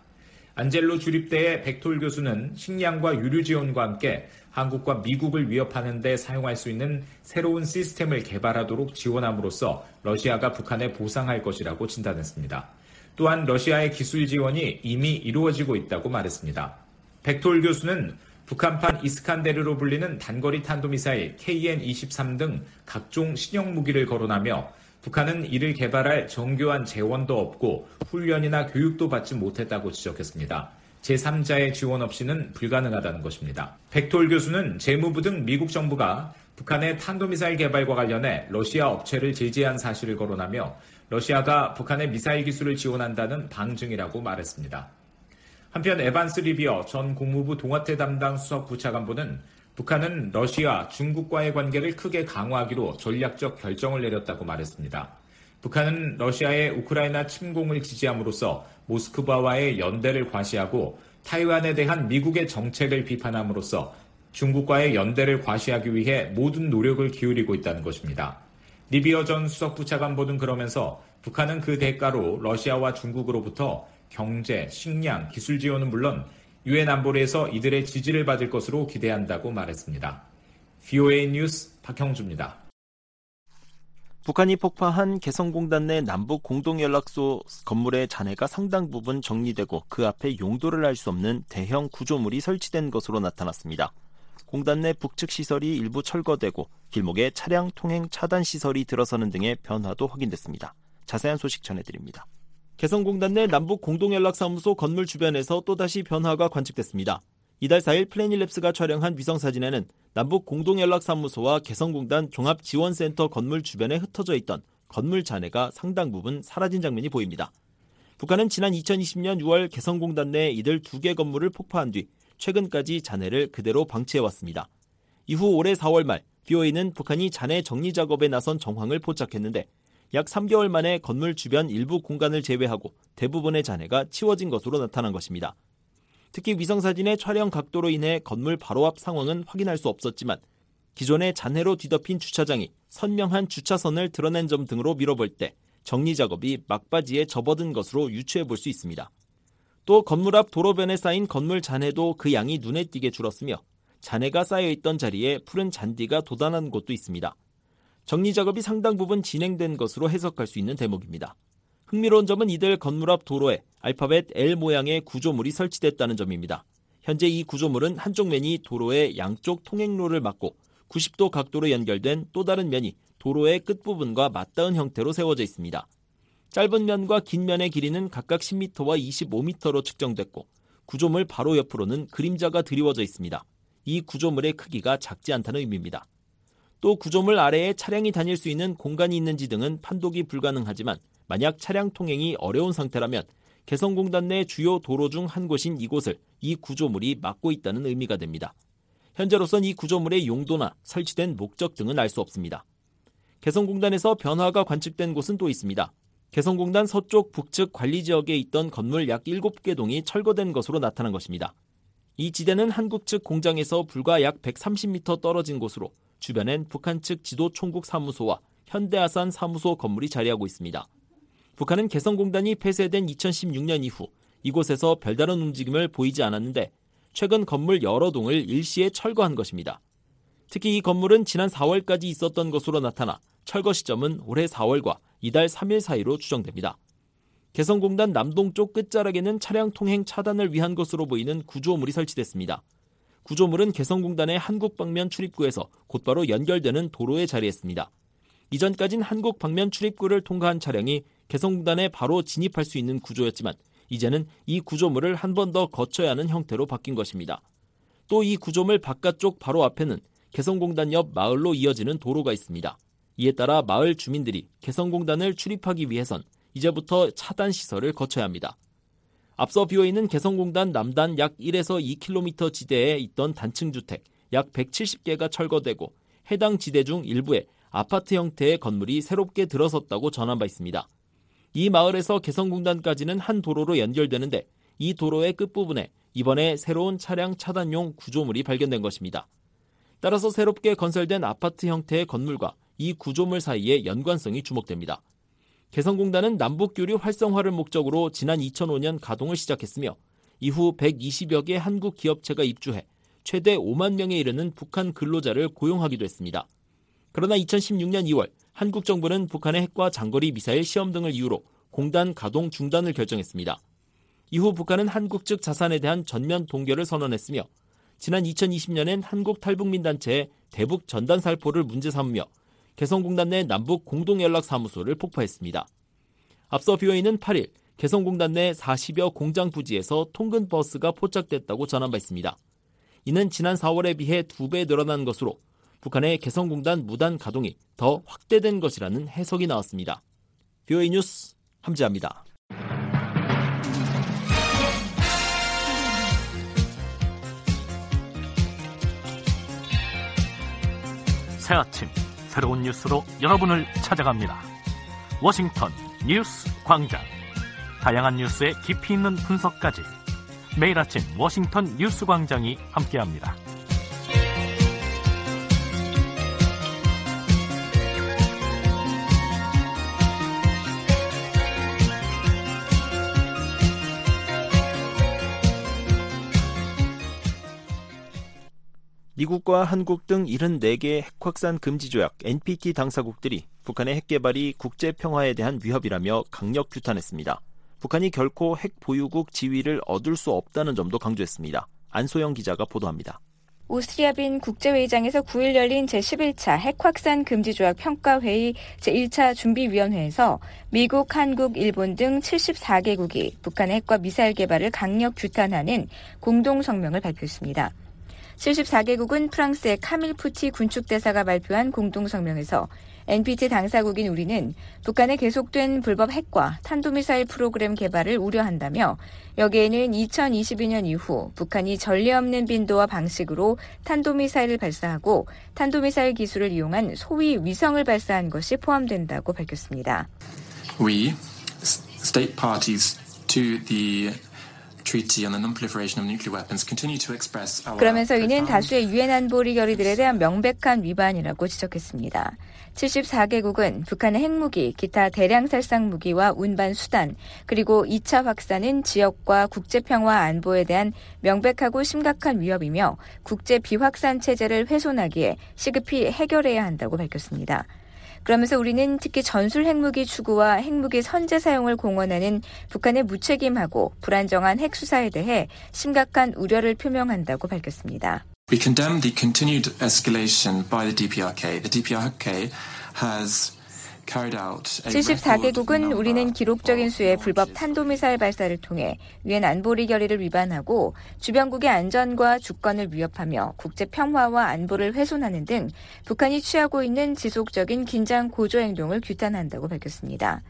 안젤로 주립대의 백톨 교수는 식량과 유류 지원과 함께 한국과 미국을 위협하는 데 사용할 수 있는 새로운 시스템을 개발하도록 지원함으로써 러시아가 북한에 보상할 것이라고 진단했습니다. 또한 러시아의 기술 지원이 이미 이루어지고 있다고 말했습니다. 백톨 교수는 북한판 이스칸데르로 불리는 단거리 탄도미사일 KN-23 등 각종 신형 무기를 거론하며 북한은 이를 개발할 정교한 재원도 없고 훈련이나 교육도 받지 못했다고 지적했습니다. 제3자의 지원 없이는 불가능하다는 것입니다. 백톨 교수는 재무부 등 미국 정부가 북한의 탄도미사일 개발과 관련해 러시아 업체를 제재한 사실을 거론하며 러시아가 북한의 미사일 기술을 지원한다는 방증이라고 말했습니다. 한편 에반스 리비어 전 국무부 동아태 담당 수석 부차관보는 북한은 러시아, 중국과의 관계를 크게 강화하기로 전략적 결정을 내렸다고 말했습니다. 북한은 러시아의 우크라이나 침공을 지지함으로써 모스크바와의 연대를 과시하고 타이완에 대한 미국의 정책을 비판함으로써 중국과의 연대를 과시하기 위해 모든 노력을 기울이고 있다는 것입니다. 리비어 전 수석 부차관보는 그러면서 북한은 그 대가로 러시아와 중국으로부터 경제, 식량, 기술 지원은 물론 유엔 안보리에서 이들의 지지를 받을 것으로 기대한다고 말했습니다. VOA 뉴스 박형주입니다. 북한이 폭파한 개성공단 내 남북 공동연락소 건물의 잔해가 상당 부분 정리되고 그 앞에 용도를 알 수 없는 대형 구조물이 설치된 것으로 나타났습니다. 공단 내 북측 시설이 일부 철거되고 길목에 차량 통행 차단 시설이 들어서는 등의 변화도 확인됐습니다. 자세한 소식 전해드립니다. 개성공단 내 남북 공동연락사무소 건물 주변에서 또다시 변화가 관측됐습니다. 이달 4일 플래닛랩스가 촬영한 위성사진에는 남북 공동연락사무소와 개성공단 종합지원센터 건물 주변에 흩어져 있던 건물 잔해가 상당 부분 사라진 장면이 보입니다. 북한은 지난 2020년 6월 개성공단 내 이들 두 개 건물을 폭파한 뒤 최근까지 잔해를 그대로 방치해왔습니다. 이후 올해 4월 말 BOA는 북한이 잔해 정리 작업에 나선 정황을 포착했는데 약 3개월 만에 건물 주변 일부 공간을 제외하고 대부분의 잔해가 치워진 것으로 나타난 것입니다. 특히 위성사진의 촬영 각도로 인해 건물 바로 앞 상황은 확인할 수 없었지만 기존의 잔해로 뒤덮인 주차장이 선명한 주차선을 드러낸 점 등으로 미뤄볼 때 정리 작업이 막바지에 접어든 것으로 유추해 볼 수 있습니다. 또 건물 앞 도로변에 쌓인 건물 잔해도 그 양이 눈에 띄게 줄었으며 잔해가 쌓여 있던 자리에 푸른 잔디가 돋아난 곳도 있습니다. 정리 작업이 상당 부분 진행된 것으로 해석할 수 있는 대목입니다. 흥미로운 점은 이들 건물 앞 도로에 알파벳 L 모양의 구조물이 설치됐다는 점입니다. 현재 이 구조물은 한쪽 면이 도로의 양쪽 통행로를 막고 90도 각도로 연결된 또 다른 면이 도로의 끝부분과 맞닿은 형태로 세워져 있습니다. 짧은 면과 긴 면의 길이는 각각 10m와 25m로 측정됐고 구조물 바로 옆으로는 그림자가 드리워져 있습니다. 이 구조물의 크기가 작지 않다는 의미입니다. 또 구조물 아래에 차량이 다닐 수 있는 공간이 있는지 등은 판독이 불가능하지만 만약 차량 통행이 어려운 상태라면 개성공단 내 주요 도로 중 한 곳인 이곳을 이 구조물이 막고 있다는 의미가 됩니다. 현재로선 이 구조물의 용도나 설치된 목적 등은 알 수 없습니다. 개성공단에서 변화가 관측된 곳은 또 있습니다. 개성공단 서쪽 북측 관리 지역에 있던 건물 약 7개 동이 철거된 것으로 나타난 것입니다. 이 지대는 한국 측 공장에서 불과 약 130m 떨어진 곳으로 주변엔 북한 측 지도 총국 사무소와 현대아산 사무소 건물이 자리하고 있습니다. 북한은 개성공단이 폐쇄된 2016년 이후 이곳에서 별다른 움직임을 보이지 않았는데 최근 건물 여러 동을 일시에 철거한 것입니다. 특히 이 건물은 지난 4월까지 있었던 것으로 나타나 철거 시점은 올해 4월과 이달 3일 사이로 추정됩니다. 개성공단 남동쪽 끝자락에는 차량 통행 차단을 위한 것으로 보이는 구조물이 설치됐습니다. 구조물은 개성공단의 한국 방면 출입구에서 곧바로 연결되는 도로에 자리했습니다. 이전까진 한국 방면 출입구를 통과한 차량이 개성공단에 바로 진입할 수 있는 구조였지만 이제는 이 구조물을 한 번 더 거쳐야 하는 형태로 바뀐 것입니다. 또 이 구조물 바깥쪽 바로 앞에는 개성공단 옆 마을로 이어지는 도로가 있습니다. 이에 따라 마을 주민들이 개성공단을 출입하기 위해선 이제부터 차단 시설을 거쳐야 합니다. 앞서 비어있는 개성공단 남단 약 1에서 2km 지대에 있던 단층 주택 약 170개가 철거되고 해당 지대 중 일부에 아파트 형태의 건물이 새롭게 들어섰다고 전한 바 있습니다. 이 마을에서 개성공단까지는 한 도로로 연결되는데 이 도로의 끝부분에 이번에 새로운 차량 차단용 구조물이 발견된 것입니다. 따라서 새롭게 건설된 아파트 형태의 건물과 이 구조물 사이의 연관성이 주목됩니다. 개성공단은 남북교류 활성화를 목적으로 지난 2005년 가동을 시작했으며 이후 120여 개 한국 기업체가 입주해 최대 5만 명에 이르는 북한 근로자를 고용하기도 했습니다. 그러나 2016년 2월 한국 정부는 북한의 핵과 장거리 미사일 시험 등을 이유로 공단 가동 중단을 결정했습니다. 이후 북한은 한국 측 자산에 대한 전면 동결을 선언했으며 지난 2020년엔 한국 탈북민 단체의 대북 전단 살포를 문제 삼으며 개성공단 내 남북 공동연락사무소를 폭파했습니다. 앞서 비어있는 8일 개성공단 내 40여 공장 부지에서 통근 버스가 포착됐다고 전한 바 있습니다. 이는 지난 4월에 비해 2배 늘어난 것으로 북한의 개성공단 무단 가동이 더 확대된 것이라는 해석이 나왔습니다. 비오이 뉴스 함지합니다. 새 아침 새로운 뉴스로 여러분을 찾아갑니다. 워싱턴 뉴스 광장. 다양한 뉴스의 깊이 있는 분석까지 매일 아침 워싱턴 뉴스 광장이 함께합니다. 미국과 한국 등 74개 핵확산 금지 조약 NPT 당사국들이 북한의 핵 개발이 국제 평화에 대한 위협이라며 강력 규탄했습니다. 북한이 결코 핵 보유국 지위를 얻을 수 없다는 점도 강조했습니다. 안소영 기자가 보도합니다. 오스트리아 빈 국제회의장에서 9일 열린 제11차 핵확산 금지 조약 평가회의 제1차 준비위원회에서 미국, 한국, 일본 등 74개국이 북한의 핵과 미사일 개발을 강력 규탄하는 공동 성명을 발표했습니다. 74개국은 프랑스의 카밀 푸티 군축대사가 발표한 공동성명에서 NPT 당사국인 우리는 북한의 계속된 불법 핵과 탄도미사일 프로그램 개발을 우려한다며 여기에는 2022년 이후 북한이 전례 없는 빈도와 방식으로 탄도미사일을 발사하고 탄도미사일 기술을 이용한 소위 위성을 발사한 것이 포함된다고 밝혔습니다. We, state parties to the 그러면서 이는 다수의 유엔 안보리 결의들에 대한 명백한 위반이라고 지적했습니다. 74개국은 북한의 핵무기, 기타 대량 살상 무기와 운반 수단, 그리고 2차 확산은 지역과 국제 평화 안보에 대한 명백하고 심각한 위협이며 국제 비확산 체제를 훼손하기에 시급히 해결해야 한다고 밝혔습니다. 그러면서 우리는 특히 전술 핵무기 추구와 핵무기 선제 사용을 공언하는 북한의 무책임하고 불안정한 핵 수사에 대해 심각한 우려를 표명한다고 밝혔습니다. We condemn the continued escalation by the DPRK. The DPRK has 74개국은 우리는 기록적인 수의 불법 탄도미사일 발사를 통해 유엔 안보리 결의를 위반하고 주변국의 안전과 주권을 위협하며 국제 평화와 안보를 훼손하는 등 북한이 취하고 있는 지속적인 긴장 고조 행동을 규탄한다고 밝혔습니다.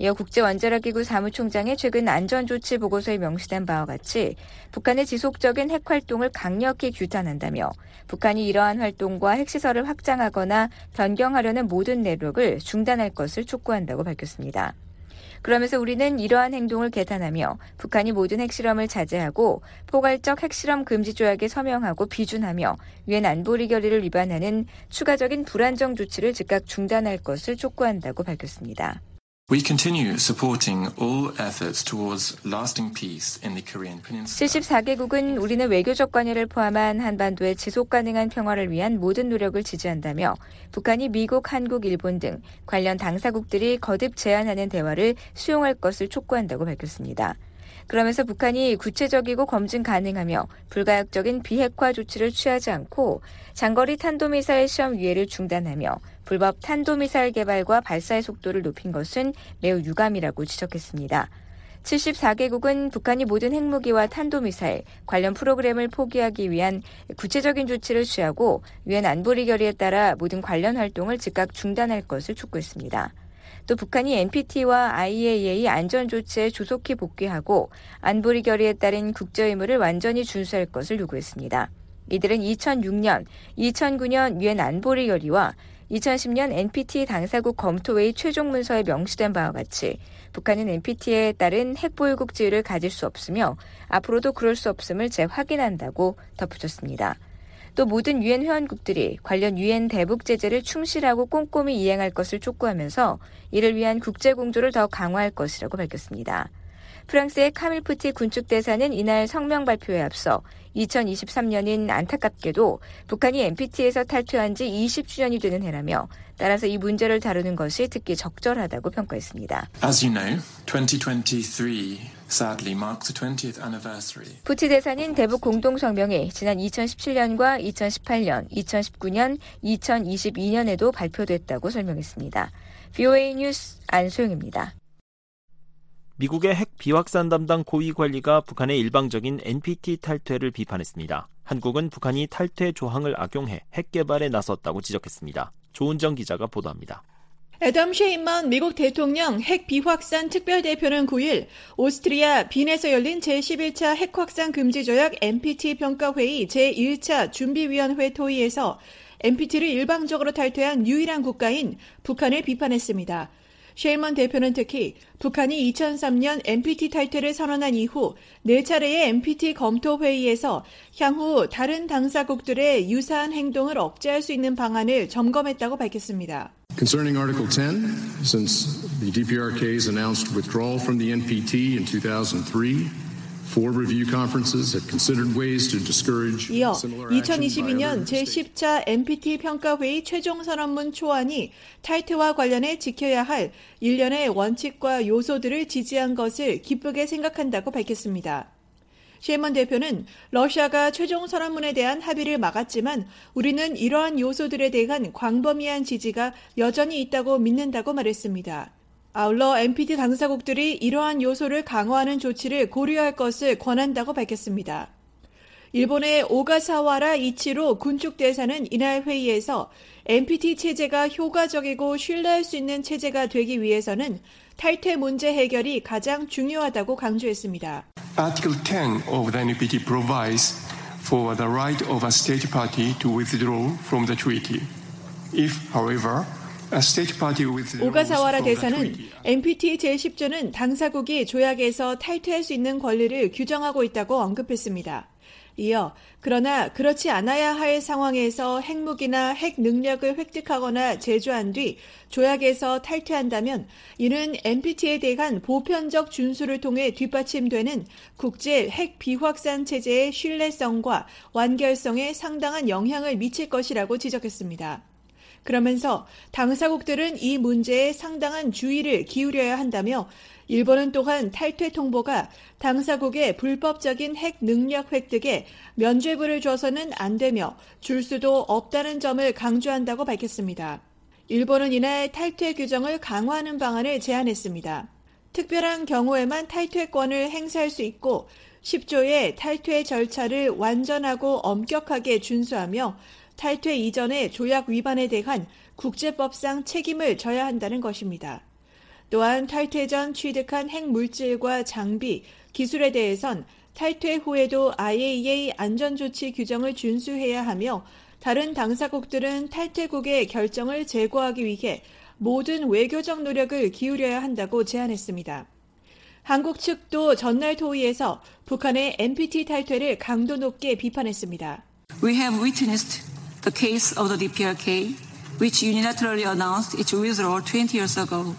이어 국제원자력기구 사무총장의 최근 안전조치 보고서에 명시된 바와 같이 북한의 지속적인 핵활동을 강력히 규탄한다며 북한이 이러한 활동과 핵시설을 확장하거나 변경하려는 모든 내력을 중단할 것을 촉구한다고 밝혔습니다. 그러면서 우리는 이러한 행동을 개탄하며 북한이 모든 핵실험을 자제하고 포괄적 핵실험 금지 조약에 서명하고 비준하며 유엔 안보리 결의를 위반하는 추가적인 불안정 조치를 즉각 중단할 것을 촉구한다고 밝혔습니다. We continue supporting all efforts towards lasting peace in the Korean Peninsula. 74개국은 우리는 외교적 관여를 포함한 한반도의 지속 가능한 평화를 위한 모든 노력을 지지한다며 북한이 미국, 한국, 일본 등 관련 당사국들이 거듭 제안하는 대화를 수용할 것을 촉구한다고 밝혔습니다. 그러면서 북한이 구체적이고 검증 가능하며 불가역적인 비핵화 조치를 취하지 않고 장거리 탄도미사일 시험 유예를 중단하며 불법 탄도미사일 개발과 발사의 속도를 높인 것은 매우 유감이라고 지적했습니다. 74개국은 북한이 모든 핵무기와 탄도미사일 관련 프로그램을 포기하기 위한 구체적인 조치를 취하고 유엔 안보리 결의에 따라 모든 관련 활동을 즉각 중단할 것을 촉구했습니다. 또 북한이 NPT와 IAEA 안전 조치에 조속히 복귀하고 안보리 결의에 따른 국제 의무를 완전히 준수할 것을 요구했습니다. 이들은 2006년, 2009년 유엔 안보리 결의와 2010년 NPT 당사국 검토회의 최종 문서에 명시된 바와 같이 북한은 NPT에 따른 핵보유국 지위를 가질 수 없으며 앞으로도 그럴 수 없음을 재확인한다고 덧붙였습니다. 또 모든 유엔 회원국들이 관련 유엔 대북 제재를 충실하고 꼼꼼히 이행할 것을 촉구하면서 이를 위한 국제 공조를 더 강화할 것이라고 밝혔습니다. 프랑스의 카밀푸티 군축대사는 이날 성명 발표에 앞서 2023년인 안타깝게도 북한이 NPT에서 탈퇴한 지 20주년이 되는 해라며 따라서 이 문제를 다루는 것이 특히 적절하다고 평가했습니다. As you know, 2023 sadly marks the 20th anniversary. 푸티 대사는 대북 공동 성명이 지난 2017년과 2018년, 2019년, 2022년에도 발표됐다고 설명했습니다. VOA 뉴스 안소영입니다. 미국의 핵 비확산 담당 고위 관리가 북한의 일방적인 NPT 탈퇴를 비판했습니다. 한국은 북한이 탈퇴 조항을 악용해 핵 개발에 나섰다고 지적했습니다. 조은정 기자가 보도합니다. 애덤 쉐인먼 미국 대통령 핵 비확산 특별대표는 9일 오스트리아 빈에서 열린 제11차 핵확산 금지 조약 NPT 평가회의 제1차 준비위원회 토의에서 NPT를 일방적으로 탈퇴한 유일한 국가인 북한을 비판했습니다. 쉐이먼 대표는 특히 북한이 2003년 NPT 탈퇴를 선언한 이후 4차례의 NPT 검토 회의에서 향후 다른 당사국들의 유사한 행동을 억제할 수 있는 방안을 점검했다고 밝혔습니다. Concerning Article 10, since the DPRK's announced withdrawal from the NPT in 2003, 이어 2022년 제10차 NPT 평가회의 최종 선언문 초안이 탈퇴와 관련해 지켜야 할 일련의 원칙과 요소들을 지지한 것을 기쁘게 생각한다고 밝혔습니다. 셰먼 대표는 러시아가 최종 선언문에 대한 합의를 막았지만 우리는 이러한 요소들에 대한 광범위한 지지가 여전히 있다고 믿는다고 말했습니다. 아울러 NPT 당사국들이 이러한 요소를 강화하는 조치를 고려할 것을 권한다고 밝혔습니다. 일본의 오가사와라 이치로 군축 대사는 이날 회의에서 NPT 체제가 효과적이고 신뢰할 수 있는 체제가 되기 위해서는 탈퇴 문제 해결이 가장 중요하다고 강조했습니다. Article 10 of the NPT provides for the right of a state party to withdraw from the treaty. If, however, 오가사와라 대사는 NPT 제10조는 당사국이 조약에서 탈퇴할 수 있는 권리를 규정하고 있다고 언급했습니다. 이어 그러나 그렇지 않아야 할 상황에서 핵무기나 핵 능력을 획득하거나 제조한 뒤 조약에서 탈퇴한다면 이는 NPT에 대한 보편적 준수를 통해 뒷받침되는 국제 핵 비확산 체제의 신뢰성과 완결성에 상당한 영향을 미칠 것이라고 지적했습니다. 그러면서 당사국들은 이 문제에 상당한 주의를 기울여야 한다며 일본은 또한 탈퇴 통보가 당사국의 불법적인 핵 능력 획득에 면죄부를 줘서는 안 되며 줄 수도 없다는 점을 강조한다고 밝혔습니다. 일본은 이날 탈퇴 규정을 강화하는 방안을 제안했습니다. 특별한 경우에만 탈퇴권을 행사할 수 있고 10조의 탈퇴 절차를 완전하고 엄격하게 준수하며 탈퇴 이전의 조약 위반에 대한 국제법상 책임을 져야 한다는 것입니다. 또한 탈퇴 전 취득한 핵물질과 장비, 기술에 대해선 탈퇴 후에도 IAEA 안전조치 규정을 준수해야 하며 다른 당사국들은 탈퇴국의 결정을 제고하기 위해 모든 외교적 노력을 기울여야 한다고 제안했습니다. 한국 측도 전날 토의에서 북한의 NPT 탈퇴를 강도 높게 비판했습니다. We have witnessed the case of the DPRK, which unilaterally announced its withdrawal 20 years ago.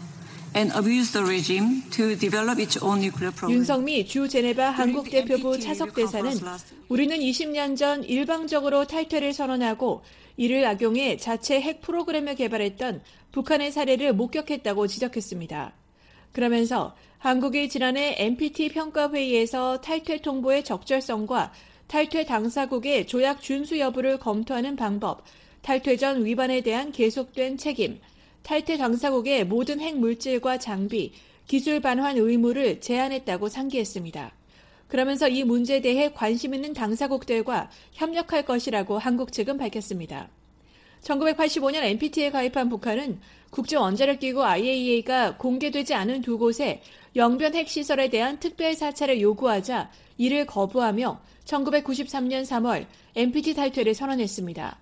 윤성미 주 제네바 한국 대표부 차석 대사는 우리는 20년 전 일방적으로 탈퇴를 선언하고 이를 악용해 자체 핵 프로그램을 개발했던 북한의 사례를 목격했다고 지적했습니다. 그러면서 한국이 지난해 NPT 평가 회의에서 탈퇴 통보의 적절성과 탈퇴 당사국의 조약 준수 여부를 검토하는 방법, 탈퇴 전 위반에 대한 계속된 책임, 탈퇴 당사국의 모든 핵 물질과 장비, 기술 반환 의무를 제한했다고 상기했습니다. 그러면서 이 문제에 대해 관심 있는 당사국들과 협력할 것이라고 한국 측은 밝혔습니다. 1985년 NPT에 가입한 북한은 국제원자력기구 IAEA가 공개되지 않은 두 곳에 영변 핵시설에 대한 특별 사찰을 요구하자 이를 거부하며 1993년 3월 NPT 탈퇴를 선언했습니다.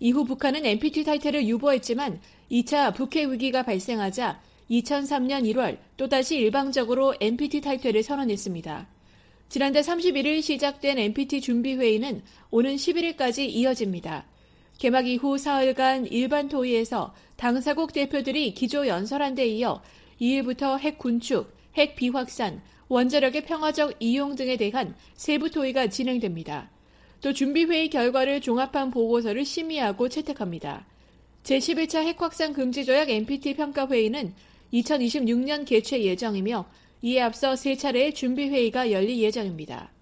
이후 북한은 NPT 탈퇴를 유보했지만 2차 북핵 위기가 발생하자 2003년 1월 또다시 일방적으로 NPT 탈퇴를 선언했습니다. 지난달 31일 시작된 NPT 준비회의는 오는 11일까지 이어집니다. 개막 이후 사흘간 일반 토의에서 당사국 대표들이 기조 연설한 데 이어 2일부터 핵 군축, 핵 비확산, 원자력의 평화적 이용 등에 대한 세부 토의가 진행됩니다. 또 준비회의 결과를 종합한 보고서를 심의하고 채택합니다. 제11차 핵확산 금지 조약 NPT 평가회의는 2026년 개최 예정이며 이에 앞서 세 차례의 준비회의가 열릴 예정입니다.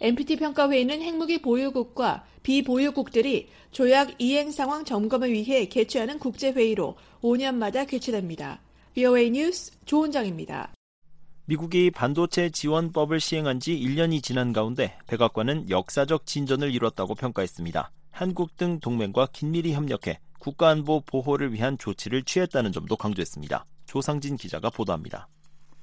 NPT 평가회의는 핵무기 보유국과 비보유국들이 조약 이행 상황 점검을 위해 개최하는 국제회의로 5년마다 개최됩니다. VOA 뉴스 조은정입니다. 미국이 반도체 지원법을 시행한 지 1년이 지난 가운데 백악관은 역사적 진전을 이뤘다고 평가했습니다. 한국 등 동맹과 긴밀히 협력해 국가안보 보호를 위한 조치를 취했다는 점도 강조했습니다. 조상진 기자가 보도합니다.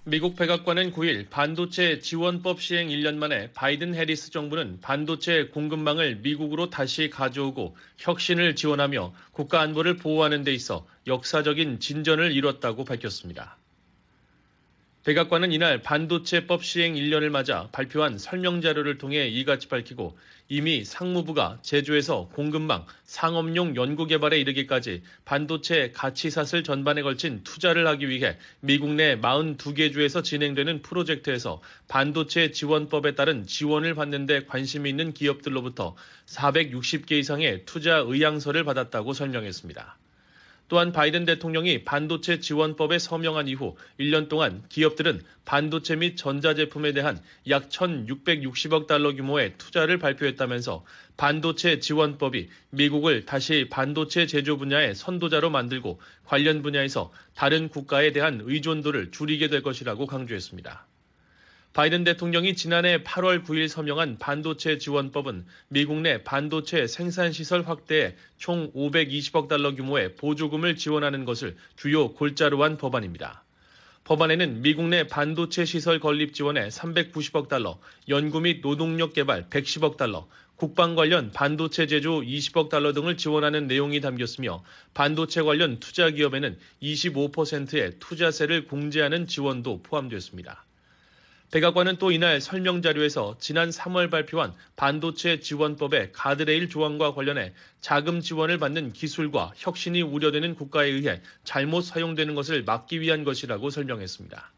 미국 백악관은 9일 반도체 지원법 시행 1년 만에 바이든 해리스 정부는 반도체 공급망을 미국으로 다시 가져오고 혁신을 지원하며 국가 안보를 보호하는 데 있어 역사적인 진전을 이뤘다고 밝혔습니다. 백악관은 이날 반도체법 시행 1년을 맞아 발표한 설명 자료를 통해 이같이 밝히고 이미 상무부가 제조에서 공급망, 상업용 연구개발에 이르기까지 반도체 가치사슬 전반에 걸친 투자를 하기 위해 미국 내 42개 주에서 진행되는 프로젝트에서 반도체 지원법에 따른 지원을 받는 데 관심이 있는 기업들로부터 460개 이상의 투자 의향서를 받았다고 설명했습니다. 또한 바이든 대통령이 반도체 지원법에 서명한 이후 1년 동안 기업들은 반도체 및 전자제품에 대한 약 1,660억 달러 규모의 투자를 발표했다면서 반도체 지원법이 미국을 다시 반도체 제조 분야의 선도자로 만들고 관련 분야에서 다른 국가에 대한 의존도를 줄이게 될 것이라고 강조했습니다. 바이든 대통령이 지난해 8월 9일 서명한 반도체 지원법은 미국 내 반도체 생산 시설 확대에 총 520억 달러 규모의 보조금을 지원하는 것을 주요 골자로 한 법안입니다. 법안에는 미국 내 반도체 시설 건립 지원에 390억 달러, 연구 및 노동력 개발 110억 달러, 국방 관련 반도체 제조 20억 달러 등을 지원하는 내용이 담겼으며 반도체 관련 투자 기업에는 25%의 투자세를 공제하는 지원도 포함됐습니다. 백악관은 또 이날 설명 자료에서 지난 3월 발표한 반도체 지원법의 가드레일 조항과 관련해 자금 지원을 받는 기술과 혁신이 우려되는 국가에 의해 잘못 사용되는 것을 막기 위한 것이라고 설명했습니다.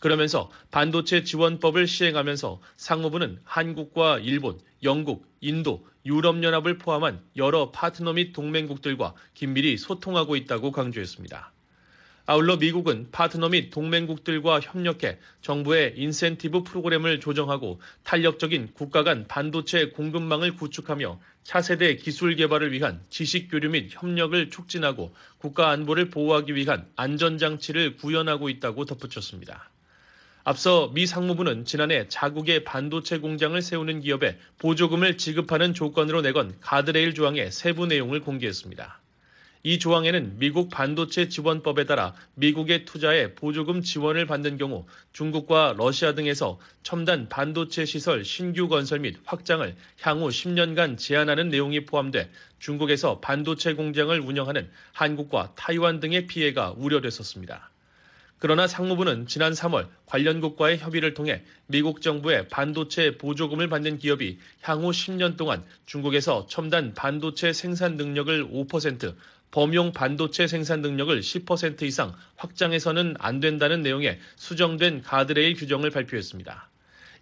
그러면서 반도체 지원법을 시행하면서 상무부는 한국과 일본, 영국, 인도, 유럽연합을 포함한 여러 파트너 및 동맹국들과 긴밀히 소통하고 있다고 강조했습니다. 아울러 미국은 파트너 및 동맹국들과 협력해 정부의 인센티브 프로그램을 조정하고 탄력적인 국가 간 반도체 공급망을 구축하며 차세대 기술 개발을 위한 지식 교류 및 협력을 촉진하고 국가 안보를 보호하기 위한 안전장치를 구현하고 있다고 덧붙였습니다. 앞서 미 상무부는 지난해 자국의 반도체 공장을 세우는 기업에 보조금을 지급하는 조건으로 내건 가드레일 조항의 세부 내용을 공개했습니다. 이 조항에는 미국 반도체 지원법에 따라 미국의 투자에 보조금 지원을 받는 경우 중국과 러시아 등에서 첨단 반도체 시설 신규 건설 및 확장을 향후 10년간 제한하는 내용이 포함돼 중국에서 반도체 공장을 운영하는 한국과 타이완 등의 피해가 우려됐었습니다. 그러나 상무부는 지난 3월 관련국과의 협의를 통해 미국 정부의 반도체 보조금을 받는 기업이 향후 10년 동안 중국에서 첨단 반도체 생산 능력을 5%, 범용 반도체 생산 능력을 10% 이상 확장해서는 안 된다는 내용의 수정된 가드레일 규정을 발표했습니다.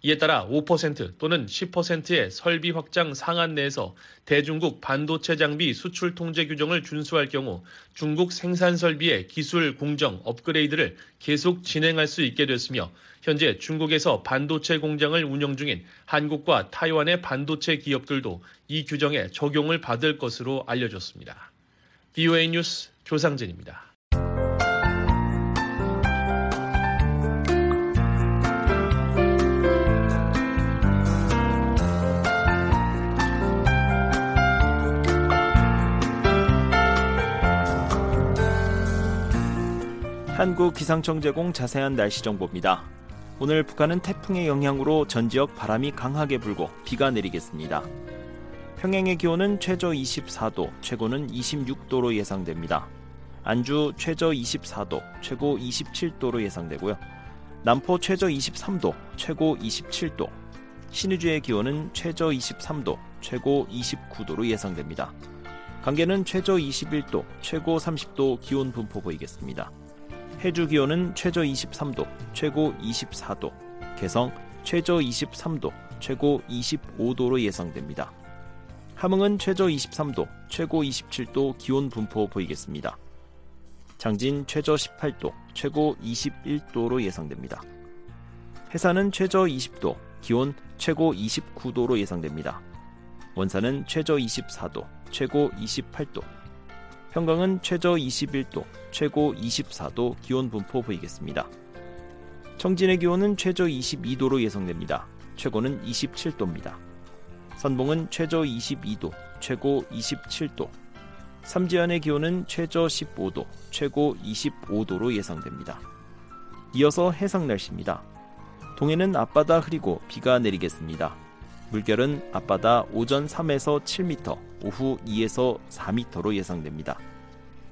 이에 따라 5% 또는 10%의 설비 확장 상한 내에서 대중국 반도체 장비 수출 통제 규정을 준수할 경우 중국 생산 설비의 기술 공정 업그레이드를 계속 진행할 수 있게 됐으며 현재 중국에서 반도체 공장을 운영 중인 한국과 타이완의 반도체 기업들도 이 규정에 적용을 받을 것으로 알려졌습니다. BOA 뉴스 조상진입니다. 한국 기상청 제공 자세한 날씨 정보입니다. 오늘 북한은 태풍의 영향으로 전 지역 바람이 강하게 불고 비가 내리겠습니다. 평양의 기온은 최저 24도, 최고는 26도로 예상됩니다. 안주 최저 24도, 최고 27도로 예상되고요. 남포 최저 23도, 최고 27도. 신의주의 기온은 최저 23도, 최고 29도로 예상됩니다. 강계는 최저 21도, 최고 30도 기온 분포 보이겠습니다. 해주 기온은 최저 23도, 최고 24도. 개성 최저 23도, 최고 25도로 예상됩니다. 함흥은 최저 23도, 최고 27도 기온 분포 보이겠습니다. 장진 최저 18도, 최고 21도로 예상됩니다. 해산은 최저 20도, 기온 최고 29도로 예상됩니다. 원산은 최저 24도, 최고 28도. 평강은 최저 21도, 최고 24도 기온 분포 보이겠습니다. 청진의 기온은 최저 22도로 예상됩니다. 최고는 27도입니다. 선봉은 최저 22도, 최고 27도. 삼지연의 기온은 최저 15도, 최고 25도로 예상됩니다. 이어서 해상 날씨입니다. 동해는 앞바다 흐리고 비가 내리겠습니다. 물결은 앞바다 오전 3에서 7m, 오후 2에서 4m로 예상됩니다.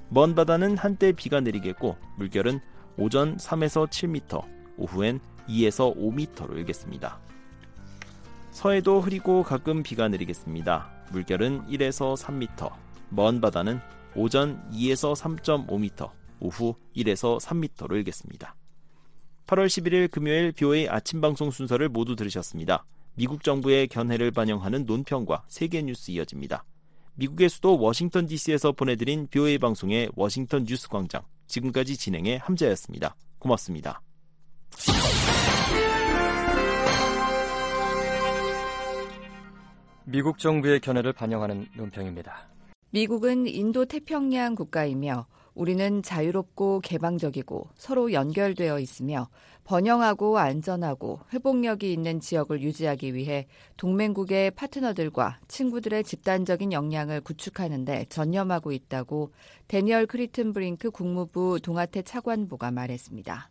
먼 바다는 한때 비가 내리겠고 물결은 오전 3에서 7m, 오후엔 2에서 5m로 일겠습니다. 서해도 흐리고 가끔 비가 내리겠습니다. 물결은 1에서 3m, 먼 바다는 오전 2에서 3.5m, 오후 1에서 3m로 일겠습니다. 8월 11일 금요일 VOA 아침 방송 순서를 모두 들으셨습니다. 미국 정부의 견해를 반영하는 논평과 세계 뉴스 이어집니다. 미국의 수도 워싱턴 DC에서 보내드린 VOA 방송의 워싱턴 뉴스 광장. 지금까지 진행의 함지하였습니다. 고맙습니다. 미국 정부의 견해를 반영하는 논평입니다. 미국은 인도 태평양 국가이며 우리는 자유롭고 개방적이고 서로 연결되어 있으며 번영하고 안전하고 회복력이 있는 지역을 유지하기 위해 동맹국과 파트너들과 친구들의 집단적인 역량을 구축하는 데 전념하고 있다고 대니얼 크리튼 브링크 국무부 동아태 차관보가 말했습니다.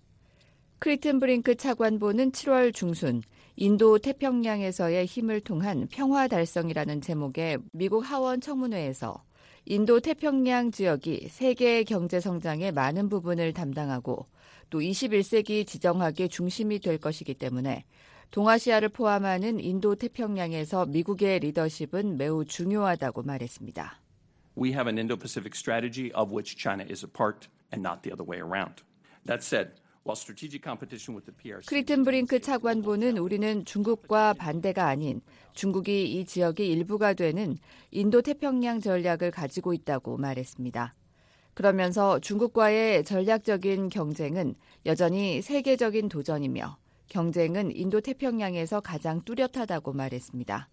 크리튼 브링크 차관보는 7월 중순 인도 태평양에서의 힘을 통한 평화 달성이라는 제목의 미국 하원 청문회에서 인도 태평양 지역이 세계 경제 성장의 많은 부분을 담당하고 또 21세기 지정학의 중심이 될 것이기 때문에 동아시아를 포함하는 인도 태평양에서 미국의 리더십은 매우 중요하다고 말했습니다. We have an Indo-Pacific strategy of which China is a part and not the other way around. That said, 크리튼 브링크 차관보는 우리는 중국과 반대가 아닌 중국이 이 지역의 일부가 되는 인도 태평양 전략을 가지고 있다고 말했습니다. 그러면서 중국과의 전략적인 경쟁은 여전히 세계적인 도전이며 경쟁은 인도 태평양에서 가장 뚜렷하다고 말했습니다.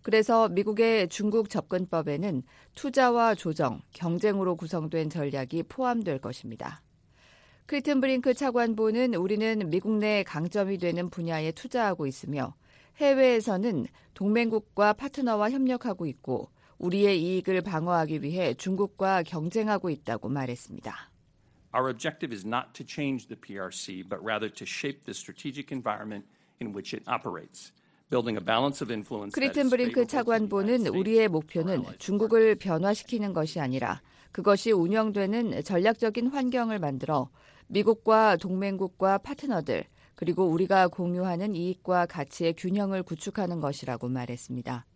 그래서 미국의 중국 접근법에는 투자와 조정, 경쟁으로 구성된 전략이 포함될 것입니다. 크리튼 브링크 차관보는 우리는 미국 내 강점이 되는 분야에 투자하고 있으며 해외에서는 동맹국과 파트너와 협력하고 있고 우리의 이익을 방어하기 위해 중국과 경쟁하고 있다고 말했습니다. Our objective is not to change the PRC, but rather to shape the strategic environment in which it operates. 크리튼 브링크 차관보는 우리의 목표는 중국을 변화시키는 것이 아니라 그것이 운영되는 전략적인 환경을 만들어 미국과 동맹국과 파트너들 그리고 우리가 공유하는 이익과 가치의 균형을 구축하는 것이라고 말했습니다.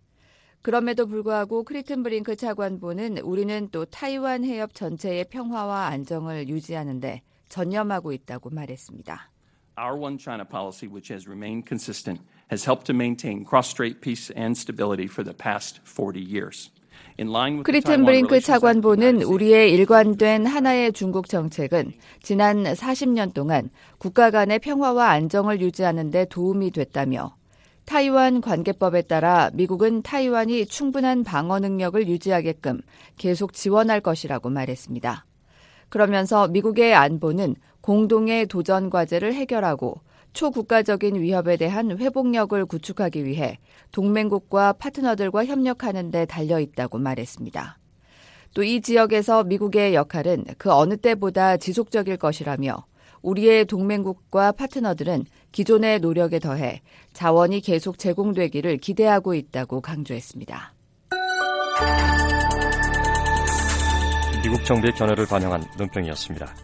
그럼에도 불구하고 크리튼 브링크 차관보는 우리는 또 타이완 해협 전체의 평화와 안정을 유지하는데 전념하고 있다고 말했습니다. Our one China policy, which has remained consistent, has helped to maintain cross-strait peace and stability for the past 40 years. 크리튼 브링크 차관보는 우리의 일관된 하나의 중국 정책은 지난 40년 동안 국가 간의 평화와 안정을 유지하는 데 도움이 됐다며 타이완 관계법에 따라 미국은 타이완이 충분한 방어 능력을 유지하게끔 계속 지원할 것이라고 말했습니다. 그러면서 미국의 안보는 공동의 도전 과제를 해결하고 초국가적인 위협에 대한 회복력을 구축하기 위해 동맹국과 파트너들과 협력하는 데 달려 있다고 말했습니다. 또 이 지역에서 미국의 역할은 그 어느 때보다 지속적일 것이라며 우리의 동맹국과 파트너들은 기존의 노력에 더해 자원이 계속 제공되기를 기대하고 있다고 강조했습니다. 미국 정부의 견해를 반영한 논평이었습니다.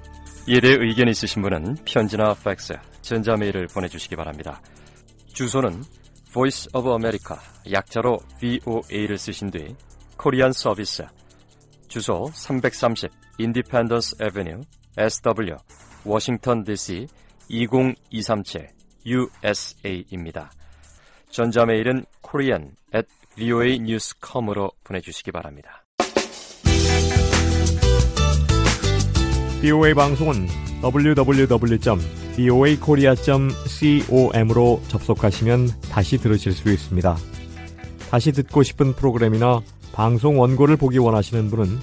이에 대해 의견이 있으신 분은 편지나 팩스, 전자메일을 보내주시기 바랍니다. 주소는 Voice of America, 약자로 VOA를 쓰신 뒤 코리안 서비스, 주소 330 Independence Avenue, SW, 워싱턴 DC 20237 USA입니다. 전자메일은 korean at voanews.com으로 보내주시기 바랍니다. BOA 방송은 www.boakorea.com으로 접속하시면 다시 들으실 수 있습니다. 다시 듣고 싶은 프로그램이나 방송 원고를 보기 원하시는 분은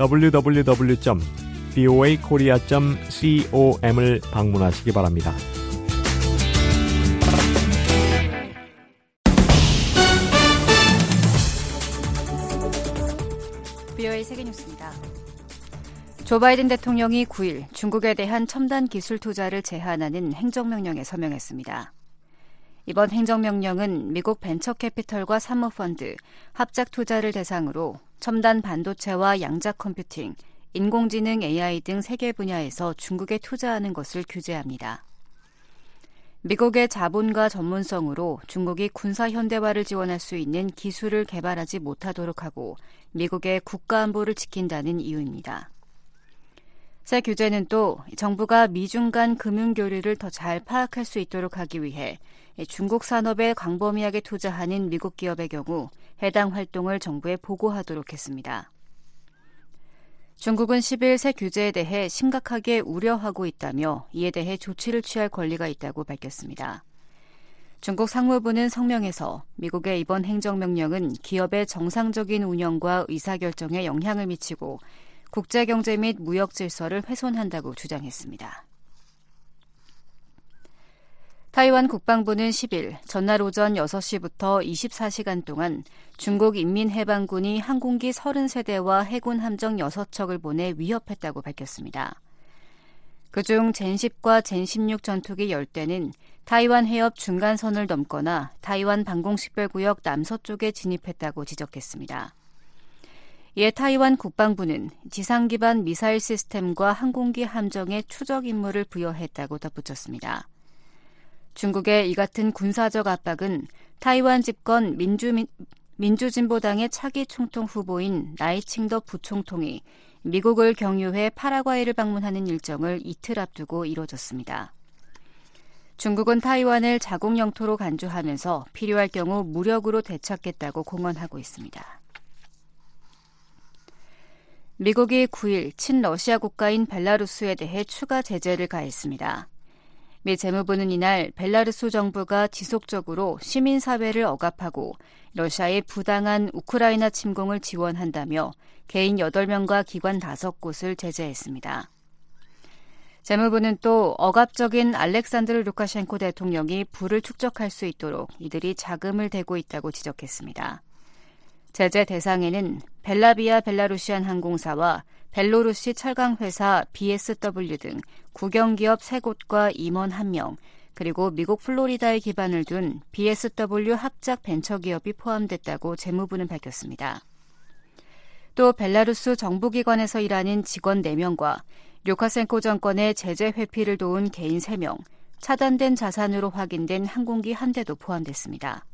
www.boakorea.com을 방문하시기 바랍니다. 조 바이든 대통령이 9일 중국에 대한 첨단 기술 투자를 제한하는 행정명령에 서명했습니다. 이번 행정명령은 미국 벤처캐피털과 사모펀드, 합작 투자를 대상으로 첨단 반도체와 양자 컴퓨팅, 인공지능 AI 등 세계 분야에서 중국에 투자하는 것을 규제합니다. 미국의 자본과 전문성으로 중국이 군사 현대화를 지원할 수 있는 기술을 개발하지 못하도록 하고 미국의 국가 안보를 지킨다는 이유입니다. 새 규제는 또 정부가 미중 간 금융 교류를 더 잘 파악할 수 있도록 하기 위해 중국 산업에 광범위하게 투자하는 미국 기업의 경우 해당 활동을 정부에 보고하도록 했습니다. 중국은 10일 새 규제에 대해 심각하게 우려하고 있다며 이에 대해 조치를 취할 권리가 있다고 밝혔습니다. 중국 상무부는 성명에서 미국의 이번 행정명령은 기업의 정상적인 운영과 의사결정에 영향을 미치고 국제 경제 및 무역 질서를 훼손한다고 주장했습니다. 타이완 국방부는 10일 전날 오전 6시부터 24시간 동안 중국 인민해방군이 항공기 30세대와 해군 함정 6척을 보내 위협했다고 밝혔습니다. 그중 젠10과 젠16 전투기 10대는 타이완 해협 중간선을 넘거나 타이완 방공식별구역 남서쪽에 진입했다고 지적했습니다. 이에 타이완 국방부는 지상 기반 미사일 시스템과 항공기 함정에 추적 임무를 부여했다고 덧붙였습니다. 중국의 이 같은 군사적 압박은 타이완 집권 민주, 민주진보당의 차기 총통 후보인 나이칭더 부총통이 미국을 경유해 파라과이를 방문하는 일정을 이틀 앞두고 이뤄졌습니다. 중국은 타이완을 자국 영토로 간주하면서 필요할 경우 무력으로 되찾겠다고 공언하고 있습니다. 미국이 9일 친러시아 국가인 벨라루스에 대해 추가 제재를 가했습니다. 미 재무부는 이날 벨라루스 정부가 지속적으로 시민사회를 억압하고 러시아의 부당한 우크라이나 침공을 지원한다며 개인 8명과 기관 5곳을 제재했습니다. 재무부는 또 억압적인 알렉산드르 루카셴코 대통령이 부를 축적할 수 있도록 이들이 자금을 대고 있다고 지적했습니다. 제재 대상에는 벨라비아 벨라루시안 항공사와 벨로루시 철강회사 BSW 등 국영기업 3곳과 임원 1명, 그리고 미국 플로리다에 기반을 둔 BSW 합작 벤처기업이 포함됐다고 재무부는 밝혔습니다. 또 벨라루스 정부기관에서 일하는 직원 4명과 류카센코 정권의 제재 회피를 도운 개인 3명, 차단된 자산으로 확인된 항공기 한 대도 포함됐습니다.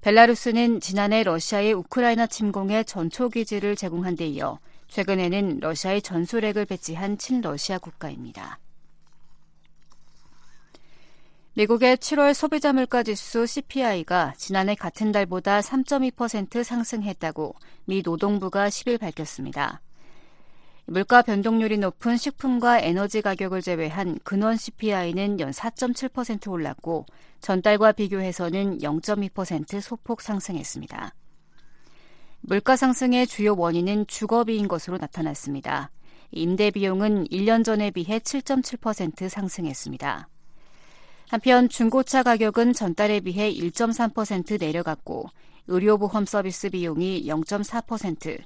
벨라루스는 지난해 러시아의 우크라이나 침공에 전초기지를 제공한 데 이어 최근에는 러시아의 전술핵을 배치한 친러시아 국가입니다. 미국의 7월 소비자 물가 지수 CPI가 지난해 같은 달보다 3.2% 상승했다고 미 노동부가 10일 밝혔습니다. 물가 변동률이 높은 식품과 에너지 가격을 제외한 근원 CPI는 연 4.7% 올랐고 전달과 비교해서는 0.2% 소폭 상승했습니다. 물가 상승의 주요 원인은 주거비인 것으로 나타났습니다. 임대 비용은 1년 전에 비해 7.7% 상승했습니다. 한편 중고차 가격은 전달에 비해 1.3% 내려갔고 의료보험 서비스 비용이 0.4%,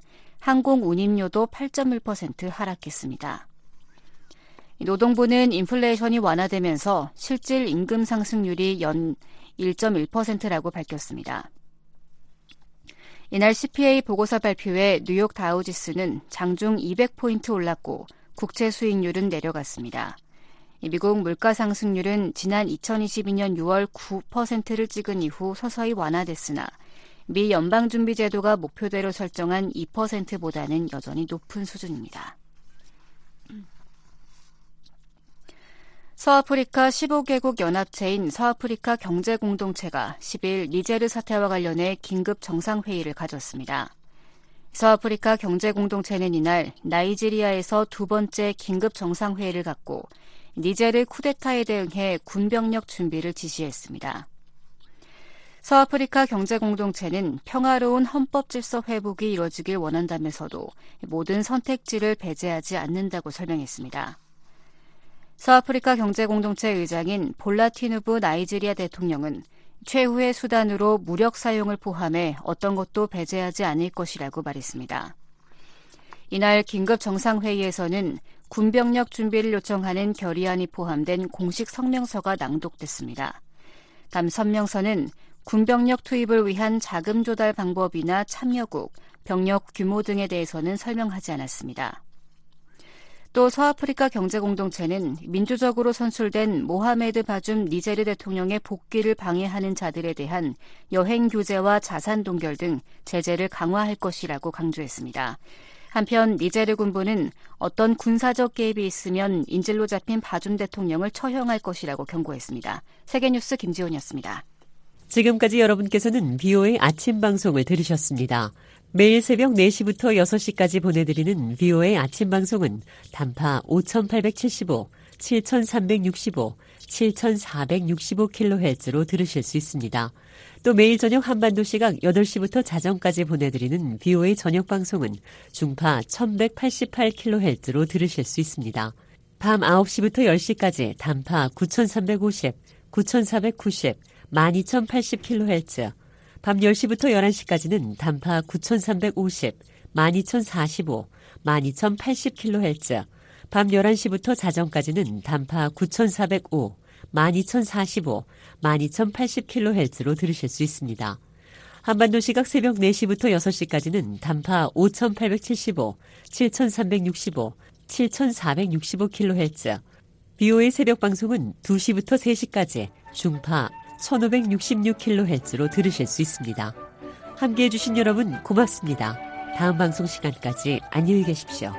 항공 운임료도 8.1% 하락했습니다. 노동부는 인플레이션이 완화되면서 실질 임금 상승률이 연 1.1%라고 밝혔습니다. 이날 CPA 보고서 발표에 뉴욕 다우지수는 장중 200포인트 올랐고 국채 수익률은 내려갔습니다. 미국 물가 상승률은 지난 2022년 6월 9%를 찍은 이후 서서히 완화됐으나 미 연방준비제도가 목표대로 설정한 2%보다는 여전히 높은 수준입니다. 서아프리카 15개국 연합체인 서아프리카 경제공동체가 10일 니제르 사태와 관련해 긴급 정상회의를 가졌습니다. 서아프리카 경제공동체는 이날 나이지리아에서 두 번째 긴급 정상회의를 갖고 니제르 쿠데타에 대응해 군병력 준비를 지시했습니다. 서아프리카 경제공동체는 평화로운 헌법 질서 회복이 이뤄지길 원한다면서도 모든 선택지를 배제하지 않는다고 설명했습니다. 서아프리카 경제공동체 의장인 볼라티누브 나이지리아 대통령은 최후의 수단으로 무력 사용을 포함해 어떤 것도 배제하지 않을 것이라고 말했습니다. 이날 긴급 정상회의에서는 군병력 준비를 요청하는 결의안이 포함된 공식 성명서가 낭독됐습니다. 다음 성명서는 군병력 투입을 위한 자금 조달 방법이나 참여국, 병력 규모 등에 대해서는 설명하지 않았습니다. 또 서아프리카 경제공동체는 민주적으로 선출된 모하메드 바줌 니제르 대통령의 복귀를 방해하는 자들에 대한 여행 규제와 자산 동결 등 제재를 강화할 것이라고 강조했습니다. 한편 니제르 군부는 어떤 군사적 개입이 있으면 인질로 잡힌 바줌 대통령을 처형할 것이라고 경고했습니다. 세계뉴스 김지원이었습니다. 지금까지 여러분께서는 BO의 아침 방송을 들으셨습니다. 매일 새벽 4시부터 6시까지 보내드리는 BO의 아침 방송은 단파 5875, 7365, 7465kHz로 들으실 수 있습니다. 또 매일 저녁 한반도 시각 8시부터 자정까지 보내드리는 BO의 저녁 방송은 중파 1188kHz로 들으실 수 있습니다. 밤 9시부터 10시까지 단파 9350, 9490, 12,080kHz, 밤 10시부터 11시까지는 단파 9,350, 12,045, 12,080kHz, 밤 11시부터 자정까지는 단파 9405, 12045, 12080kHz로 들으실 수 있습니다. 한반도 시각 새벽 4시부터 6시까지는 단파 5875, 7365, 7465kHz. BO의 새벽 방송은 2시부터 3시까지 중파 1566kHz로 들으실 수 있습니다. 함께 해주신 여러분 고맙습니다. 다음 방송 시간까지 안녕히 계십시오.